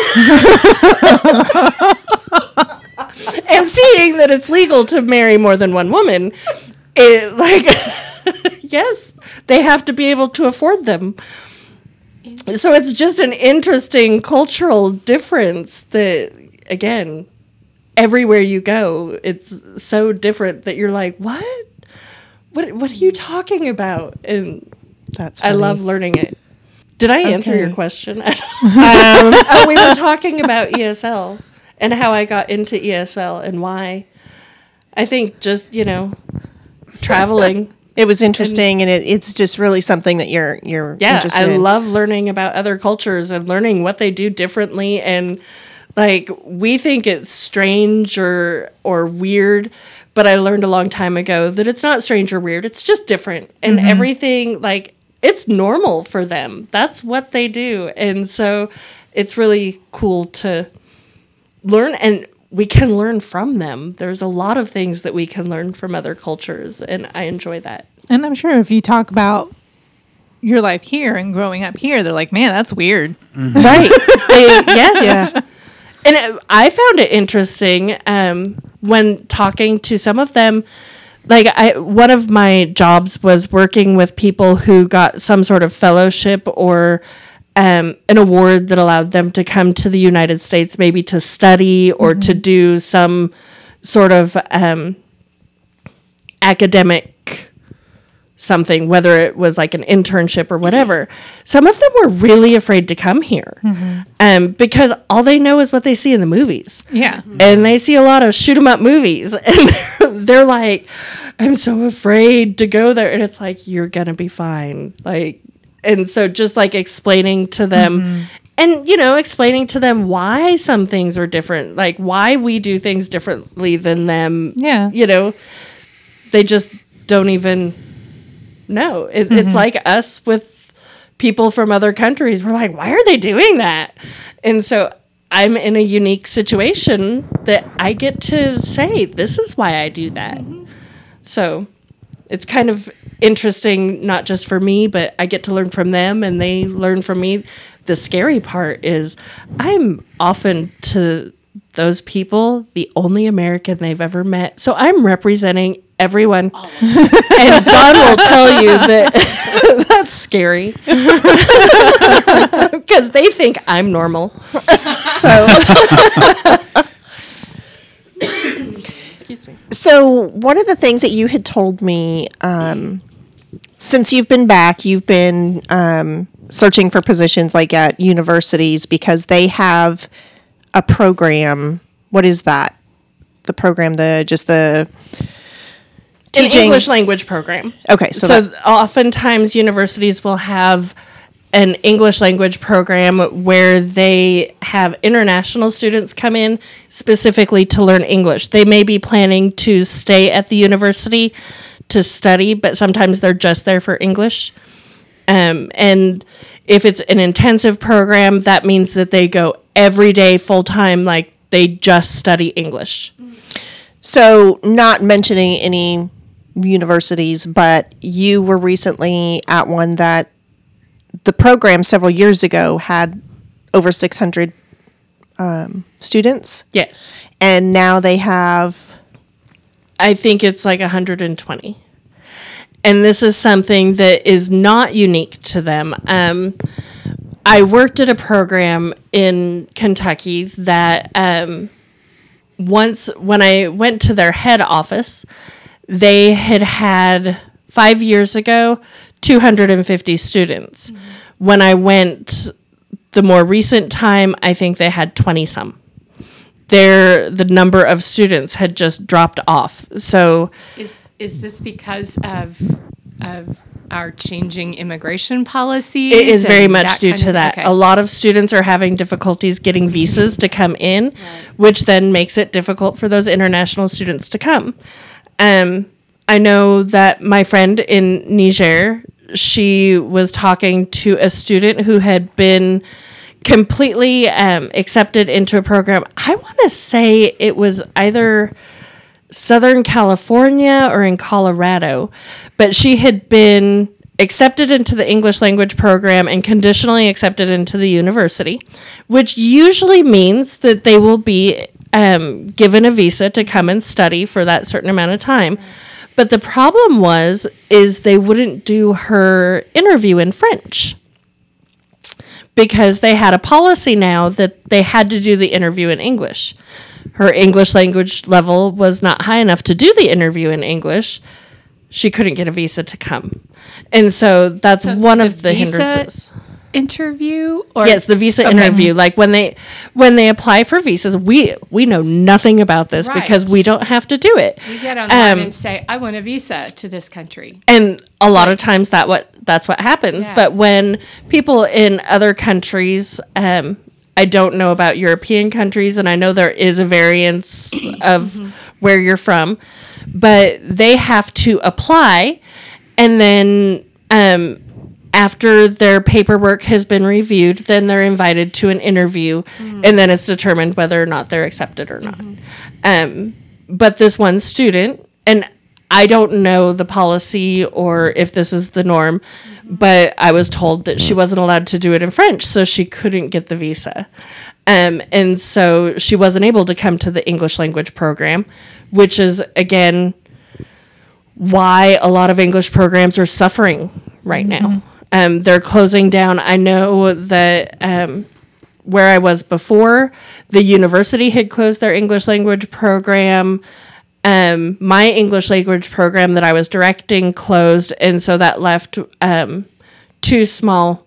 and seeing that it's legal to marry more than one woman, it like, *laughs* yes, they have to be able to afford them. So it's just an interesting cultural difference that, again, everywhere you go, it's so different that you're like, what? What, what are you talking about? And That's I love learning it. Did I answer your question? *laughs* *laughs* Um, *laughs* oh, we were talking about ESL and how I got into ESL and why. I think just, you know, traveling. it was interesting, and, it, it's just really something that you're you're yeah i in. love learning about other cultures and learning what they do differently and like we think it's strange or or weird but i learned a long time ago that it's not strange or weird. It's just different. And mm-hmm. everything like it's normal for them. That's what they do. And so it's really cool to learn and we can learn from them. There's a lot of things that we can learn from other cultures and i enjoy that. And I'm sure if you talk about your life here and growing up here, they're like, man, that's weird. Mm-hmm. Right. *laughs* They- yes. And it, I found it interesting um, when talking to some of them. Like I, one of my jobs was working with people who got some sort of fellowship or um, an award that allowed them to come to the United States, maybe to study or to do some sort of um, academic something, whether it was like an internship or whatever. Some of them were really afraid to come here um, because all they know is what they see in the movies. Yeah. And they see a lot of shoot 'em up movies, *laughs* and they're, they're like, "I'm so afraid to go there," and it's like, "You're gonna be fine." Like, and so just like explaining to them, and you know, explaining to them why some things are different, like why we do things differently than them. Yeah. you know, they just don't even know. It, It's mm-hmm. like us with people from other countries. We're like, why are they doing that? And so I'm in a unique situation that I get to say, this is why I do that. Mm-hmm. So it's kind of interesting, not just for me, but I get to learn from them and they learn from me. The scary part is I'm often to those people the only American they've ever met. So I'm representing everyone. *laughs* and Don will tell you that *laughs* that's scary *laughs* because they think I'm normal. So, excuse me. So, one of the things that you had told me um, since you've been back, you've been um, searching for positions like at universities because they have a program. What is that? The program, the just the An. English language program. Okay, so, So, that- oftentimes universities will have an English language program where they have international students come in specifically to learn English. They may be planning to stay at the university to study, but sometimes they're just there for English. Um, and if it's an intensive program, that means that they go every day full time, like they just study English. so not mentioning any universities, but you were recently at one that the program several years ago had over 600 um, students, Yes. and now they have I think it's like 120. And this is something that is not unique to them. Um, I worked at a program in Kentucky that um, once, when I went to their head office, they had had five years ago 250 students. When I went the more recent time, I think they had 20 some their the number of students had just dropped off. So Is is this because of of our changing immigration policies? it is very much due to of- that. okay. A lot of students are having difficulties getting visas to come in, which then makes it difficult for those international students to come. Um, I know that my friend in Niger, she was talking to a student who had been completely um, accepted into a program. I want to say it was either Southern California or in Colorado, but she had been accepted into the English language program and conditionally accepted into the university, which usually means that they will be um, given a visa to come and study for that certain amount of time. But the problem was is they wouldn't do her interview in French because they had a policy now that they had to do the interview in English. Her English language level was not high enough to do the interview in English. She couldn't get a visa to come. And so that's So one the of the visa- hindrances. Interview or Yes, the visa Okay. interview. Like when they when they apply for visas, we we know nothing about this because we don't have to do it. You get online Um, and say, "I want a visa to this country." and a lot of times that what that's what happens Yeah. but when people in other countries um i don't know about european countries and i know there is a variance *clears throat* of where you're from but they have to apply and then um after their paperwork has been reviewed then they're invited to an interview and then it's determined whether or not they're accepted or not. Um but this one student and I don't know the policy or if this is the norm, but I was told that she wasn't allowed to do it in French, so she couldn't get the visa. Um, and so she wasn't able to come to the English language program, which is again why a lot of English programs are suffering right now. Um, they're closing down. I know that um, where I was before, the university had closed their English language program. Um, my English language program that I was directing closed, and so that left um, two small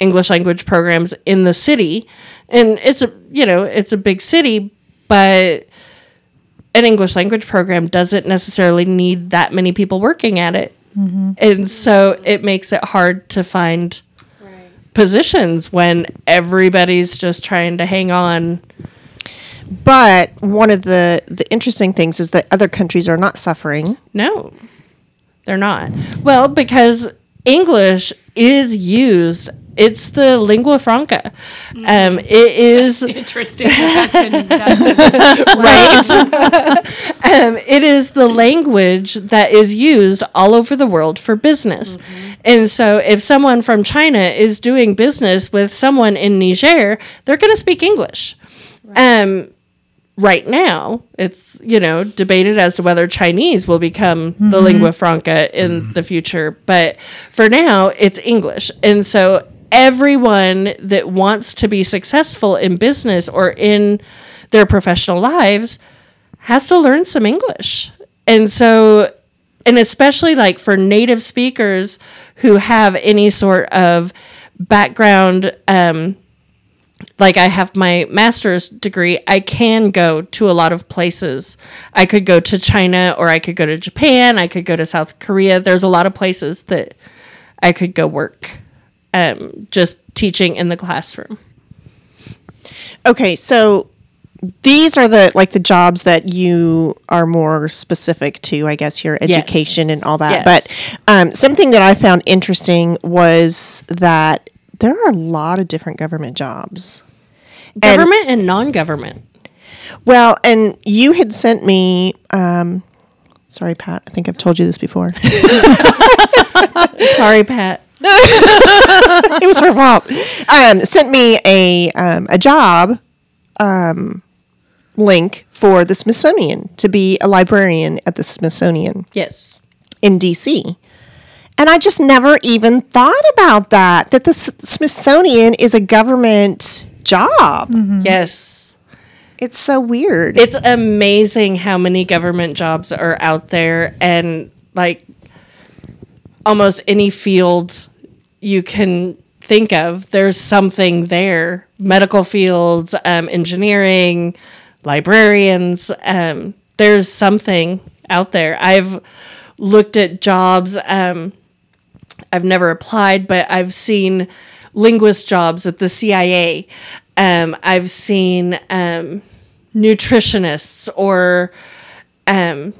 English language programs in the city. And it's a you know it's a big city, but an English language program doesn't necessarily need that many people working at it. Mm-hmm. And so it makes it hard to find positions when everybody's just trying to hang on. But one of the the interesting things is that other countries are not suffering. No, they're not. Well, because English is used, it's the lingua franca. Um, it is. Interesting. That's in, that's in, *laughs* *laughs* um, it is the language that is used all over the world for business. And so, if someone from China is doing business with someone in Niger, they're going to speak English. Um, right now, it's you know debated as to whether Chinese will become the lingua franca in the future, but for now, it's English. And so, everyone that wants to be successful in business or in their professional lives has to learn some English. And so, and especially like for native speakers who have any sort of background, um, like I have my master's degree, I can go to a lot of places. I could go to China or I could go to Japan, I could go to South Korea. There's a lot of places that I could go work um, just teaching in the classroom. Okay, so these are the like the jobs that you are more specific to, I guess, your education and all that. Yes. But um, something that I found interesting was that there are a lot of different government jobs. And- Government and non government. Well, and you had sent me. Um, sorry, Pat. I think I've told you this before. *laughs* *laughs* Sorry, Pat. *laughs* it was her fault. Um, sent me a um, a job um, link for the Smithsonian to be a librarian at the Smithsonian Yes. in DC. And I just never even thought about that. That the S- Smithsonian is a government job. Yes. It's so weird. It's amazing how many government jobs are out there and like almost any field you can think of, there's something there. Medical fields, um, engineering, librarians, um, there's something out there. I've looked at jobs, um, I've never applied, but I've seen linguist jobs at the CIA. Um, I've seen um, nutritionists or um,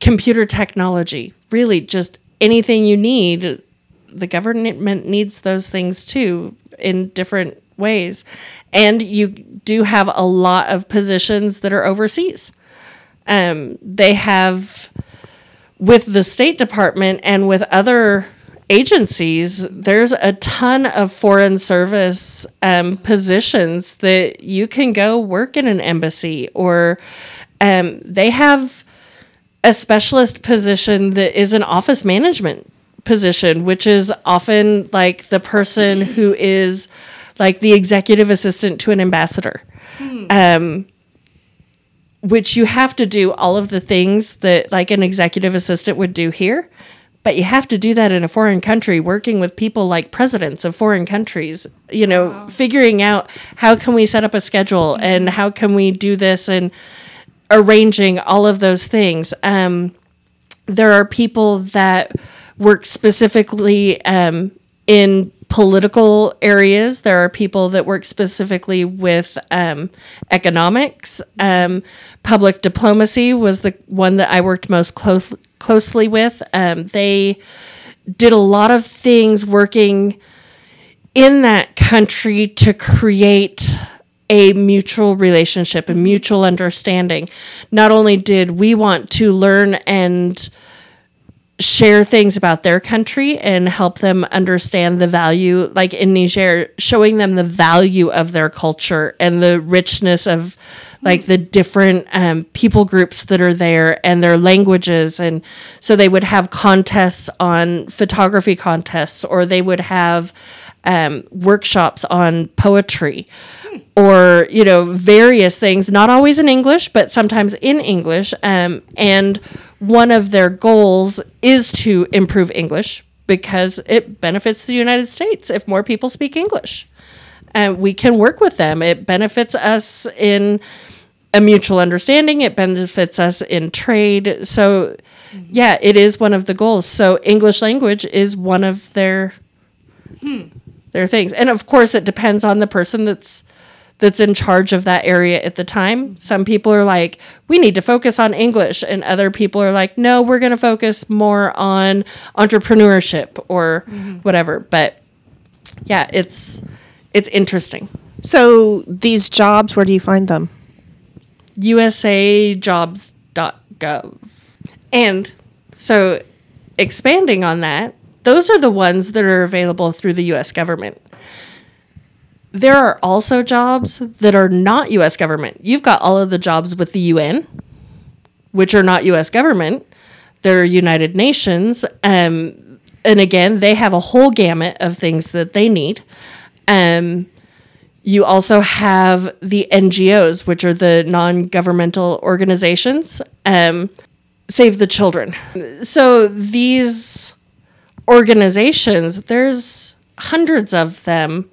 computer technology. Really, just anything you need. The government needs those things too in different ways. And you do have a lot of positions that are overseas. Um, they have with the State Department and with other agencies, there's a ton of foreign service um, positions that you can go work in an embassy, or um, they have a specialist position that is an office management position, which is often like the person who is like the executive assistant to an ambassador. Um, which you have to do all of the things that like an executive assistant would do here but you have to do that in a foreign country working with people like presidents of foreign countries you know figuring out how can we set up a schedule and how can we do this and arranging all of those things. Um, there are people that work specifically um, in political areas. There are people that work specifically with um, economics. Um, public diplomacy was the one that I worked most close, closely with. Um, they did a lot of things working in that country to create a mutual relationship and mutual understanding. Not only did we want to learn and share things about their country and help them understand the value, like in Niger, showing them the value of their culture and the richness of like the different um, people groups that are there and their languages. And so they would have contests on photography contests, or they would have um, workshops on poetry or you know various things not always in english but sometimes in english um, and one of their goals is to improve english because it benefits the united states. If more people speak english and we can work with them. It benefits us in a mutual understanding. It benefits us in trade. So yeah it is one of the goals. So english language is one of their their things. And of course it depends on the person that's that's in charge of that area at the time some people are like we need to focus on english and other people are like no we're going to focus more on entrepreneurship or mm-hmm. whatever but yeah it's it's interesting So these jobs, where do you find them? usajobs.gov. And so expanding on that, those are the ones that are available through the US government. There are also jobs that are not US government. You've got all of the jobs with the UN, which are not US government. They're United Nations. Um, and again, they have a whole gamut of things that they need. Um, you also have the NGOs, which are the non governmental organizations, um, Save the Children. So these organizations, there's hundreds of them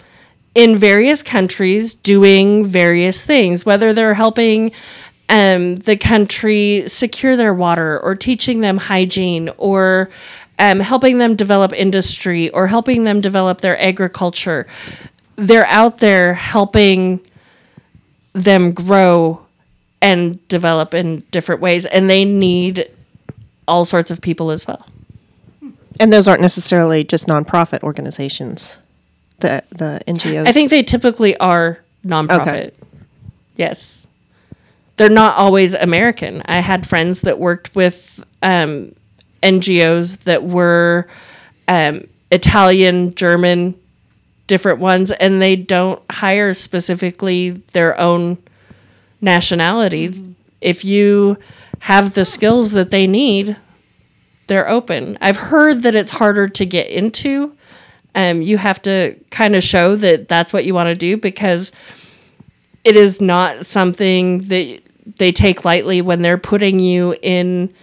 in various countries doing various things, whether they're helping um, the country secure their water or teaching them hygiene or um, helping them develop industry or helping them develop their agriculture. They're out there helping them grow and develop in different ways, and they need all sorts of people as well. And those aren't necessarily just nonprofit organizations. The the NGOs. I think they typically are nonprofit. Okay. Yes. They're not always American. I had friends that worked with um, NGOs that were um, Italian, German, different ones, and they don't hire specifically their own nationality. If you have the skills that they need, they're open. I've heard that it's harder to get into. Um, you have to kind of show that that's what you want to do because it is not something that they take lightly when they're putting you in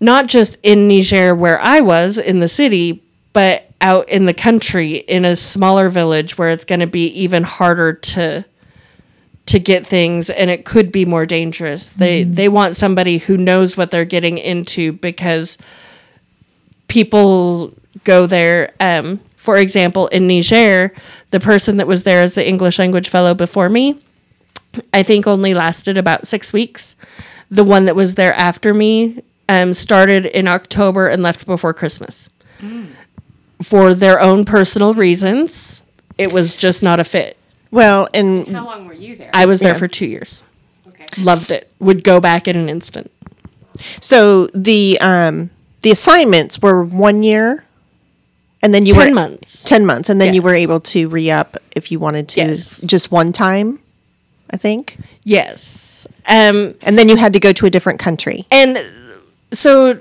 not just in Niger where I was in the city, but out in the country in a smaller village where it's going to be even harder to to get things and it could be more dangerous. They they want somebody who knows what they're getting into because people go there um, for example in Niger, the person that was there as the English language fellow before me, I think only lasted about 6 weeks. The one that was there after me um, started in October and left before Christmas. For their own personal reasons, it was just not a fit. well, and How long were you there? I was there Yeah. for two years. okay. Loved it. Would go back in an instant. so the um the assignments were one year, and then you Ten were months. ten months, and then you were able to re up if you wanted to Yes. just one time, I think, Yes. Um, and then you had to go to a different country. and so,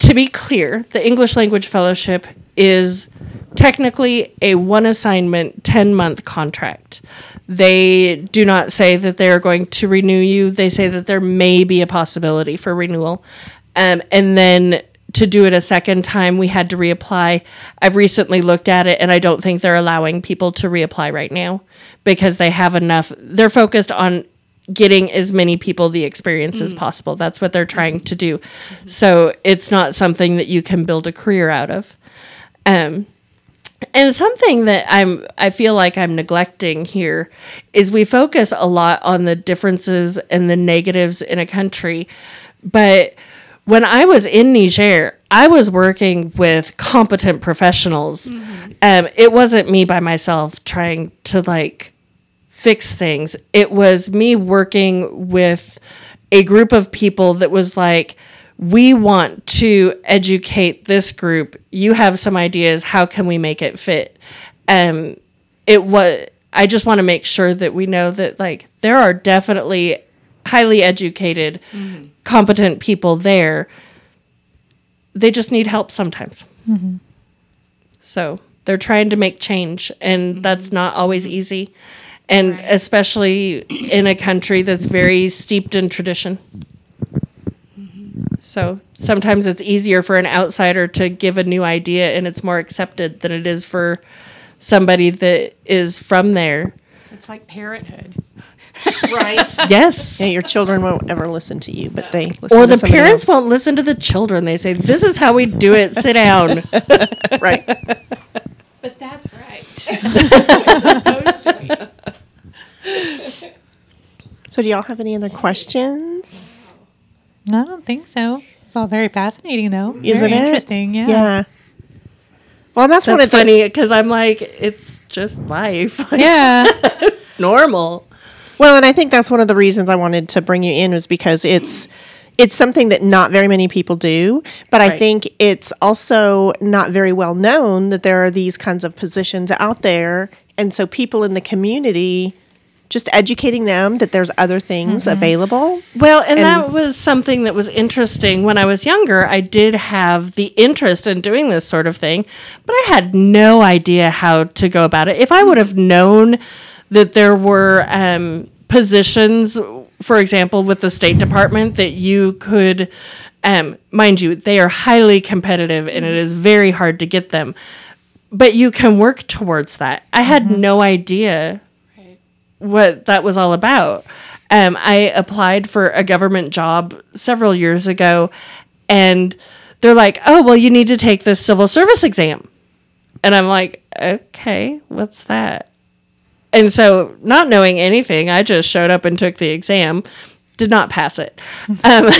to be clear, the English Language Fellowship is technically a one assignment, 10 month contract. They do not say that they are going to renew you, they say that there may be a possibility for renewal. Um, and then to do it a second time, we had to reapply. I've recently looked at it and I don't think they're allowing people to reapply right now because they have enough. They're focused on getting as many people the experience as possible. That's what they're trying to do. So it's not something that you can build a career out of. Um, and something that I'm I feel like I'm neglecting here is we focus a lot on the differences and the negatives in a country. But when I was in Niger, I was working with competent professionals. Um, it wasn't me by myself trying to like fix things. It was me working with a group of people that was like, we want to educate this group. You have some ideas. How can we make it fit? Um, it was. I just want to make sure that we know that like there are definitely highly educated, mm-hmm. competent people there. They just need help sometimes. Mm-hmm. So they're trying to make change, and mm-hmm. that's not always easy. And especially in a country that's very steeped in tradition. So sometimes it's easier for an outsider to give a new idea and it's more accepted than it is for somebody that is from there. It's like parenthood. Right. *laughs* Yes. yeah, your children won't ever listen to you, but they listen Or to the parents else. won't listen to the children. They say, This is how we do it. Sit down. *laughs* Right. But that's right. *laughs* it's supposed to be. So, do y'all have any other questions? No, I don't think so. It's all very fascinating, though. Isn't very it? interesting? Yeah. Yeah. Well, and that's, one of funny because I'm like, it's just life. Yeah. normal. Well, and I think that's one of the reasons I wanted to bring you in was because it's it's something that not very many people do, but I think it's also not very well known that there are these kinds of positions out there, and so people in the community just educating them that there's other things mm-hmm. available. Well, and, And- that was something that was interesting. When I was younger, I did have the interest in doing this sort of thing, but I had no idea how to go about it. If I would have known that there were um, positions, for example, with the State Department, that you could, um, mind you, they are highly competitive and it is very hard to get them. But you can work towards that. I had no idea what that was all about. Um, I applied for a government job several years ago, and they're like, "Oh, well, you need to take this civil service exam," and I'm like, "Okay, what's that?" And so, not knowing anything, I just showed up and took the exam. Did not pass it. Um, *laughs* By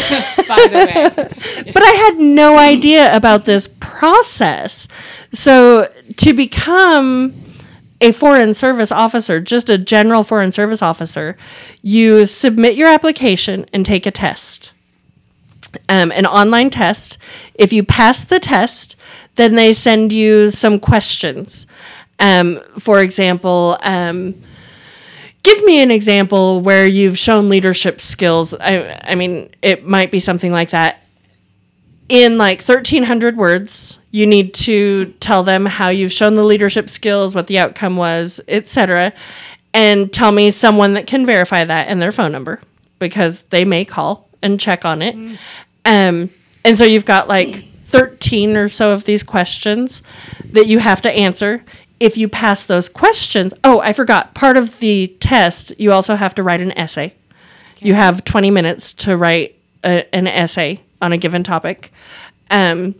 the way, *laughs* but I had no idea about this process. So to become a foreign service officer, just a general foreign service officer, you submit your application and take a test. Um, an online test. If you pass the test, then they send you some questions. Um, for example, um, give me an example where you've shown leadership skills. I, I mean, it might be something like that. In like 1,300 words, you need to tell them how you've shown the leadership skills, what the outcome was, etc., and tell me someone that can verify that and their phone number because they may call and check on it. Um, and so you've got like 13 or so of these questions that you have to answer. If you pass those questions, oh, I forgot, part of the test, you also have to write an essay. You have 20 minutes to write a, an essay on a given topic. Um,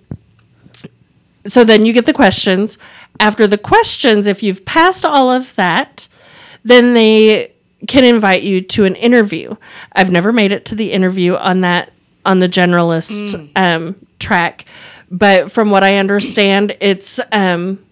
so then you get the questions. After the questions, if you've passed all of that, then they can invite you to an interview. I've never made it to the interview on that on the generalist um, track, but from what I understand, it's um,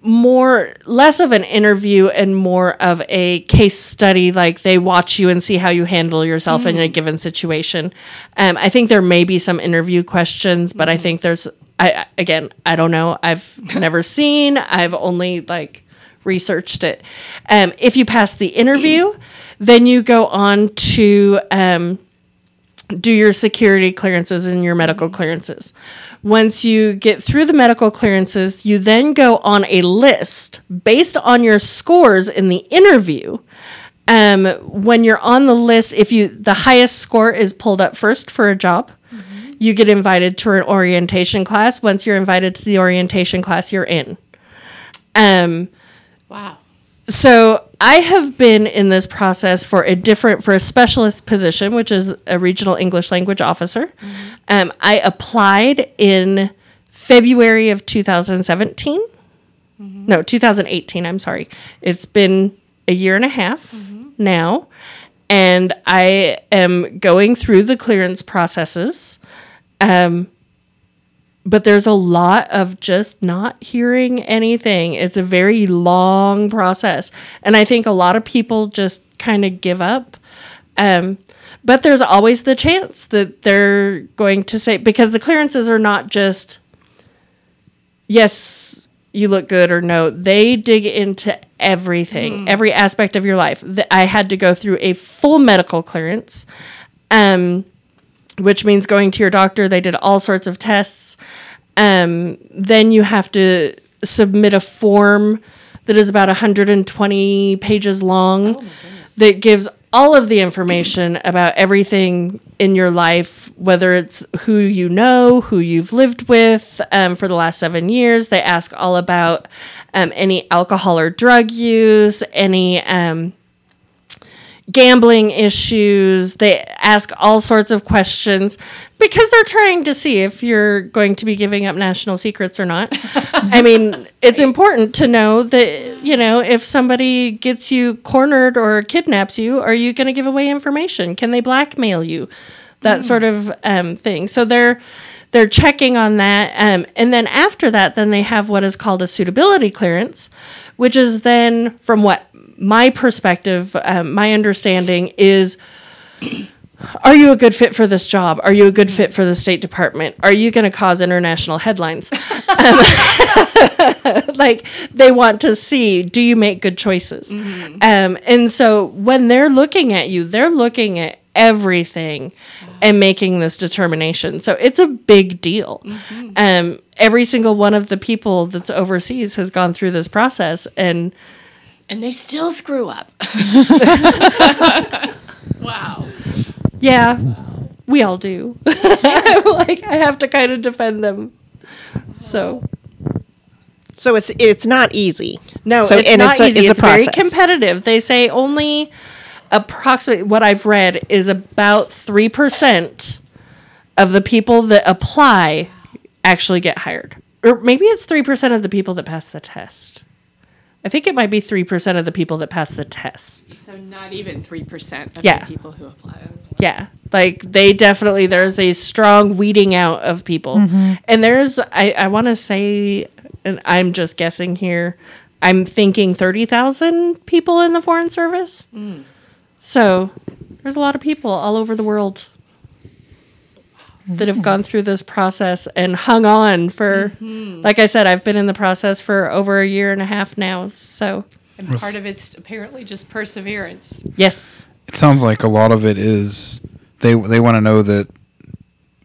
more less of an interview and more of a case study like they watch you and see how you handle yourself in a given situation. Um, i think there may be some interview questions but i think there's I I- again i don't know. I've *laughs* never seen. I've only like researched it. Um, if you pass the interview then you go on to um, do your security clearances and your medical clearances. Once you get through the medical clearances, you then go on a list based on your scores in the interview. Um, when you're on the list, if you the highest score is pulled up first for a job, you get invited to an orientation class. Once you're invited to the orientation class, you're in. Um, Wow. so I have been in this process for a different for a specialist position, which is a regional English language officer. Um, I applied in February of 2017. No, 2018. I'm sorry. It's been a year and a half now, and I am going through the clearance processes. Um, but there's a lot of just not hearing anything. It's a very long process. And I think a lot of people just kind of give up. Um, but there's always the chance that they're going to say, because the clearances are not just, yes, you look good or no, they dig into everything, every aspect of your life. I had to go through a full medical clearance. Um, which means going to your doctor. They did all sorts of tests. Um, then you have to submit a form that is about 120 pages long that gives all of the information about everything in your life, whether it's who you know, who you've lived with um, for the last seven years. They ask all about um, any alcohol or drug use, any. Um, gambling issues. They ask all sorts of questions because they're trying to see if you're going to be giving up national secrets or not. *laughs* I mean, it's important to know that, you know, if somebody gets you cornered or kidnaps you, are you going to give away information? Can they blackmail you? That sort of um, thing. So they're they're checking on that um, and then after that then they have what is called a suitability clearance which is then from what my perspective um, my understanding is are you a good fit for this job? Are you a good fit for the state department? Are you going to cause international headlines? *laughs* Um, *laughs* like they want to see do you make good choices? Um, and so when they're looking at you they're looking at everything and making this determination. So it's a big deal. Um, every single one of the people that's overseas has gone through this process and And they still screw up. *laughs* wow. yeah we all do *laughs* like i have to kind of defend them so So it's it's not easy. No, So- it's and not it's a- easy. it's It's, a very competitive. They say only approximately what I've read is about three percent of the people that apply actually get hired, or maybe it's three percent of the people that pass the test. I think it might be three percent of the people that pass the test. So not even 3% of Yeah. the people who apply. Yeah. Like they definitely there's a strong weeding out of people. Mm-hmm. And there's I, I wanna say and I'm just guessing here, I'm thinking thirty thousand people in the foreign service. Hmm. So there's a lot of people all over the world that have gone through this process and hung on for like I said, I've been in the process for over a year and a half now. So And part of it's apparently just perseverance. yes. It sounds like a lot of it is they they want to know that.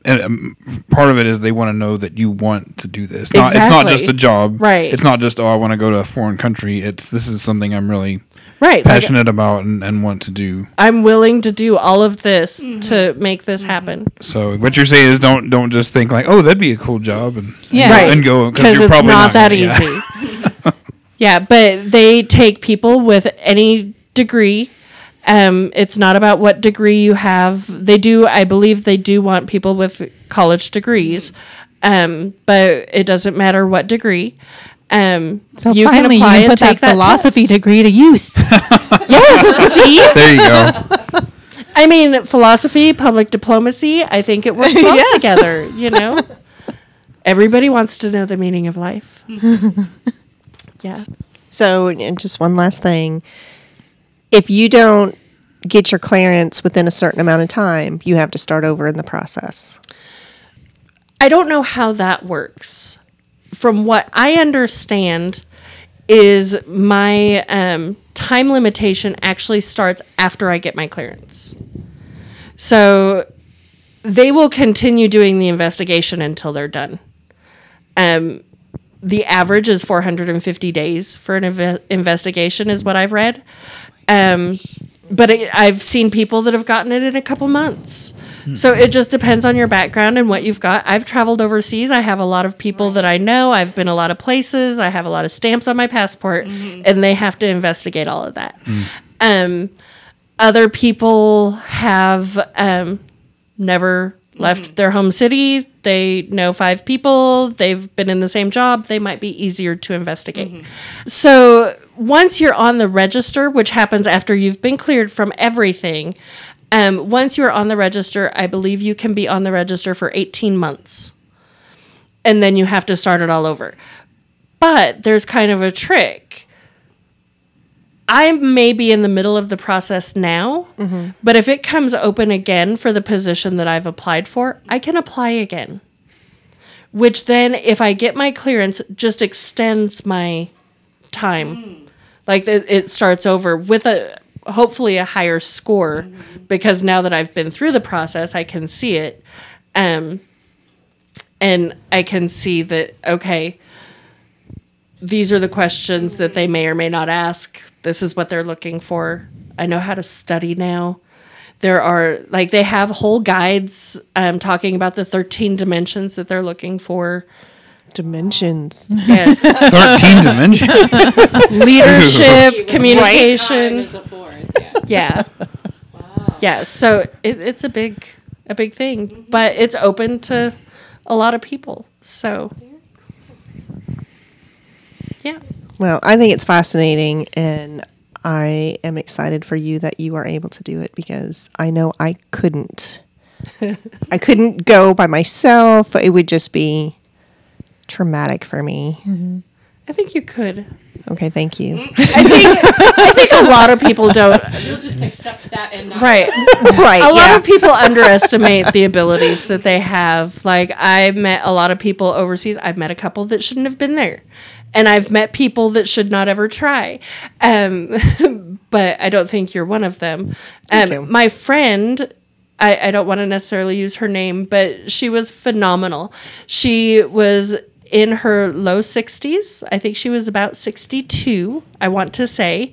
And um, part of it is they want to know that you want to do this. Not, It's not just a job, Right. It's not just oh I want to go to a foreign country. It's this is something I'm really Right. like- passionate about and, and want to do. I'm willing to do all of this to make this happen. So what you're saying is don't don't just think like oh that'd be a cool job and Yeah. and, Right. and go Because it's probably not, that gonna- yeah. easy. *laughs* yeah, but they take people with any degree. Um, it's not about what degree you have. They do, I believe, they do want people with college degrees, um, but it doesn't matter what degree. Um, So finally, you apply can put that that philosophy test. degree to use. *laughs* Yes, see, There you go. *laughs* I mean, philosophy, public diplomacy. I think it works *laughs* well Yeah. together. You know, everybody wants to know the meaning of life. yeah. So, and just one last thing. If you don't get your clearance within a certain amount of time, you have to start over in the process. I don't know how that works. From what I understand, is my um, time limitation actually starts after I get my clearance. So they will continue doing the investigation until they're done. Um, the average is 450 days for an inve- investigation, is what I've read. Um, but it, I've seen people that have gotten it in a couple months. So it just depends on your background and what you've got. I've traveled overseas. I have a lot of people that I know. I've been a lot of places. I have a lot of stamps on my passport, and they have to investigate all of that. Um, other people have um, never left their home city. They know five people. They've been in the same job. They might be easier to investigate. So once you're on the register, which happens after you've been cleared from everything, um, once you're on the register, I believe you can be on the register for 18 months. And then you have to start it all over. But there's kind of a trick. I may be in the middle of the process now, mm-hmm. but if it comes open again for the position that I've applied for, I can apply again. Which then, if I get my clearance, just extends my time. Mm. Like it, it starts over with a hopefully a higher score mm-hmm. because now that I've been through the process, I can see it. Um, and I can see that, okay, these are the questions that they may or may not ask. This is what they're looking for. I know how to study now. There are like they have whole guides um, talking about the 13 dimensions that they're looking for. Dimensions. Yes, *laughs* 13 dimensions. *laughs* leadership, communication. Time is a fourth, yeah. *laughs* Yeah, yeah. So it, it's a big, a big thing, but it's open to a lot of people. So yeah. Well, I think it's fascinating, and I am excited for you that you are able to do it because I know I couldn't. *laughs* I couldn't go by myself. It would just be traumatic for me. Mm-hmm. I think you could. Okay, thank you. Mm. *laughs* I think I think a lot of people don't. You'll just accept that and not Right. *laughs* right. A lot yeah. of people underestimate the abilities that they have. Like I met a lot of people overseas. I've met a couple that shouldn't have been there. And I've met people that should not ever try. Um, *laughs* but I don't think you're one of them. Um, my friend I, I don't want to necessarily use her name, but she was phenomenal. She was in her low 60s. I think she was about 62, I want to say.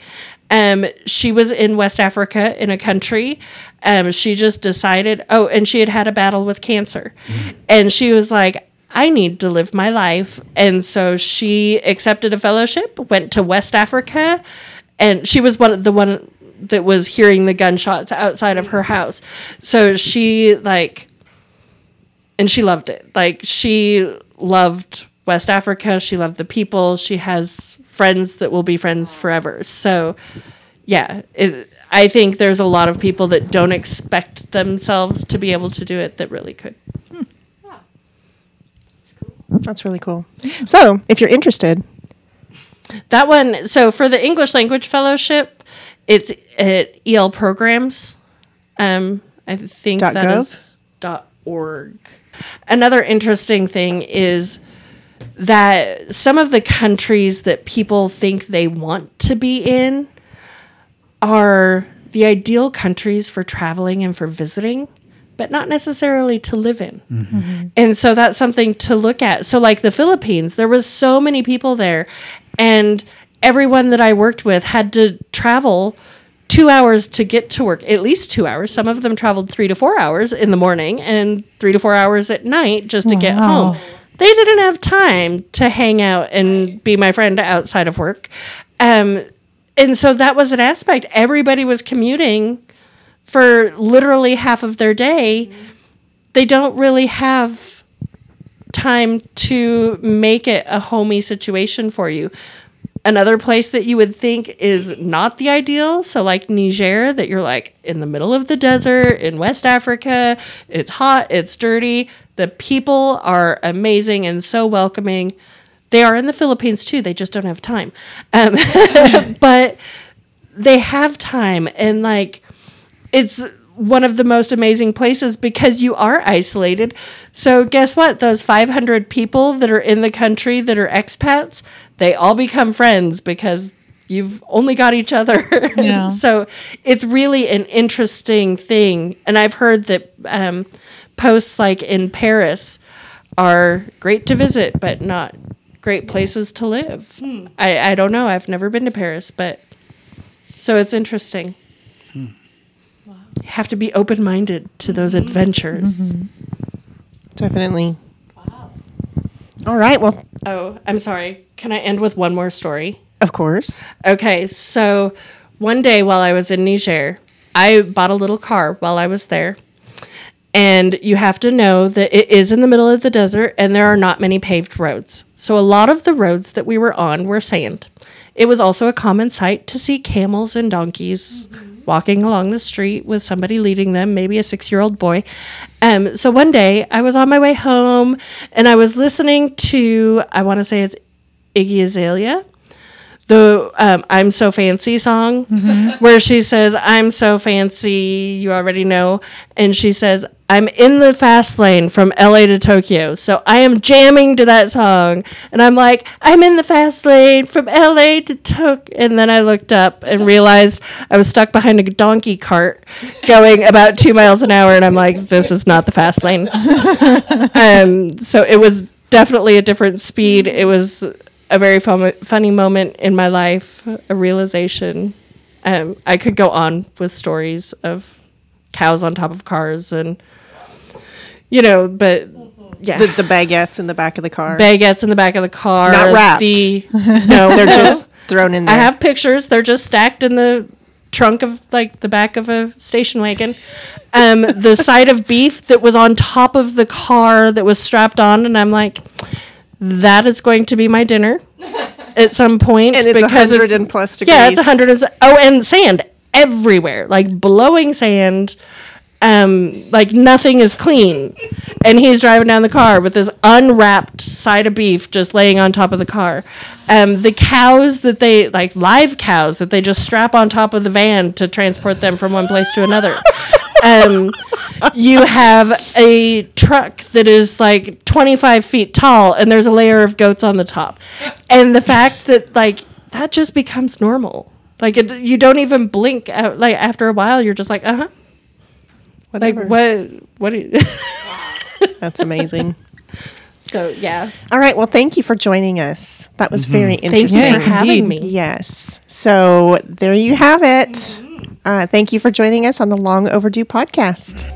Um, she was in West Africa in a country. Um, she just decided, oh, and she had had a battle with cancer. And she was like, I need to live my life. And so she accepted a fellowship, went to West Africa, and she was one of the one that was hearing the gunshots outside of her house. So she like and she loved it. Like she loved West Africa, she loved the people, she has friends that will be friends forever. So yeah, it, I think there's a lot of people that don't expect themselves to be able to do it that really could. That's really cool. So, if you're interested, That one, so for the English language fellowship, it's at EL programs. Um, I think Dot that gov? is dot org. Another interesting thing is that some of the countries that people think they want to be in are the ideal countries for traveling and for visiting, but not necessarily to live in. And so that's something to look at. So like the Philippines, there was so many people there and everyone that I worked with had to travel 2 hours to get to work, at least 2 hours. Some of them traveled 3 to 4 hours in the morning and 3 to 4 hours at night just to get home. They didn't have time to hang out and be my friend outside of work. Um, and so that was an aspect. Everybody was commuting for literally half of their day. They don't really have time to make it a homey situation for you. Another place that you would think is not the ideal, so like Niger, that you're like in the middle of the desert in West Africa, it's hot, it's dirty. The people are amazing and so welcoming. They are in the Philippines too, they just don't have time. Um, *laughs* but they have time and like it's one of the most amazing places because you are isolated. So guess what? Those 500 people that are in the country that are expats, they all become friends because you've only got each other. *laughs* Yeah. so it's really an interesting thing. And I've heard that um, posts like in Paris are great to visit, but not great places to live. I, I don't know. I've never been to Paris, but so it's interesting. You have to be open minded to those mm-hmm. adventures. Mm-hmm. Definitely. Wow. All right. Well, Oh, I'm sorry. Can I end with one more story? of course. Okay, so one day while I was in Niger, I bought a little car while I was there. And you have to know that it is in the middle of the desert and there are not many paved roads. So a lot of the roads that we were on were sand. It was also a common sight to see camels and donkeys mm-hmm. Walking along the street with somebody leading them, maybe a six year old boy. Um, so one day I was on my way home and I was listening to, I want to say it's Iggy Azalea the um, I'm so fancy song where she says, I'm so fancy, you already know. And she says, I'm in the fast lane from LA to Tokyo. So I am jamming to that song. And I'm like, I'm in the fast lane from LA to Tokyo. And then I looked up and realized I was stuck behind a donkey cart going about two miles an hour. And I'm like, this is not the fast lane. *laughs* um, so it was definitely a different speed. It was a very fun, funny moment in my life, a realization. Um, I could go on with stories of cows on top of cars and, you know, but yeah. The, the baguettes in the back of the car. baguettes in the back of the car. Not wrapped. The, *laughs* no, They're just thrown in there. I have pictures. They're just stacked in the trunk of like the back of a station wagon. Um, the *laughs* side of beef that was on top of the car that was strapped on, and I'm like, that is going to be my dinner *laughs* at some point. point and it's 100 and plus degrees. yeah, it's a hundred and oh, and sand everywhere, like blowing sand. Um, like nothing is clean, and he's driving down the car with this unwrapped side of beef just laying on top of the car. Um, the cows that they like live cows that they just strap on top of the van to transport them from one place to another. Um, you have a truck that is like 25 feet tall and there's a layer of goats on the top and the fact that like that just becomes normal like it, you don't even blink out, like after a while you're just like uh-huh like Whatever. what what do you *laughs* That's amazing. *laughs* so yeah All right. Well, thank you for joining us. That was very interesting. thanks interesting. for having indeed. me Yes. So there you have it. Uh, thank you for joining us on the Long Overdue podcast.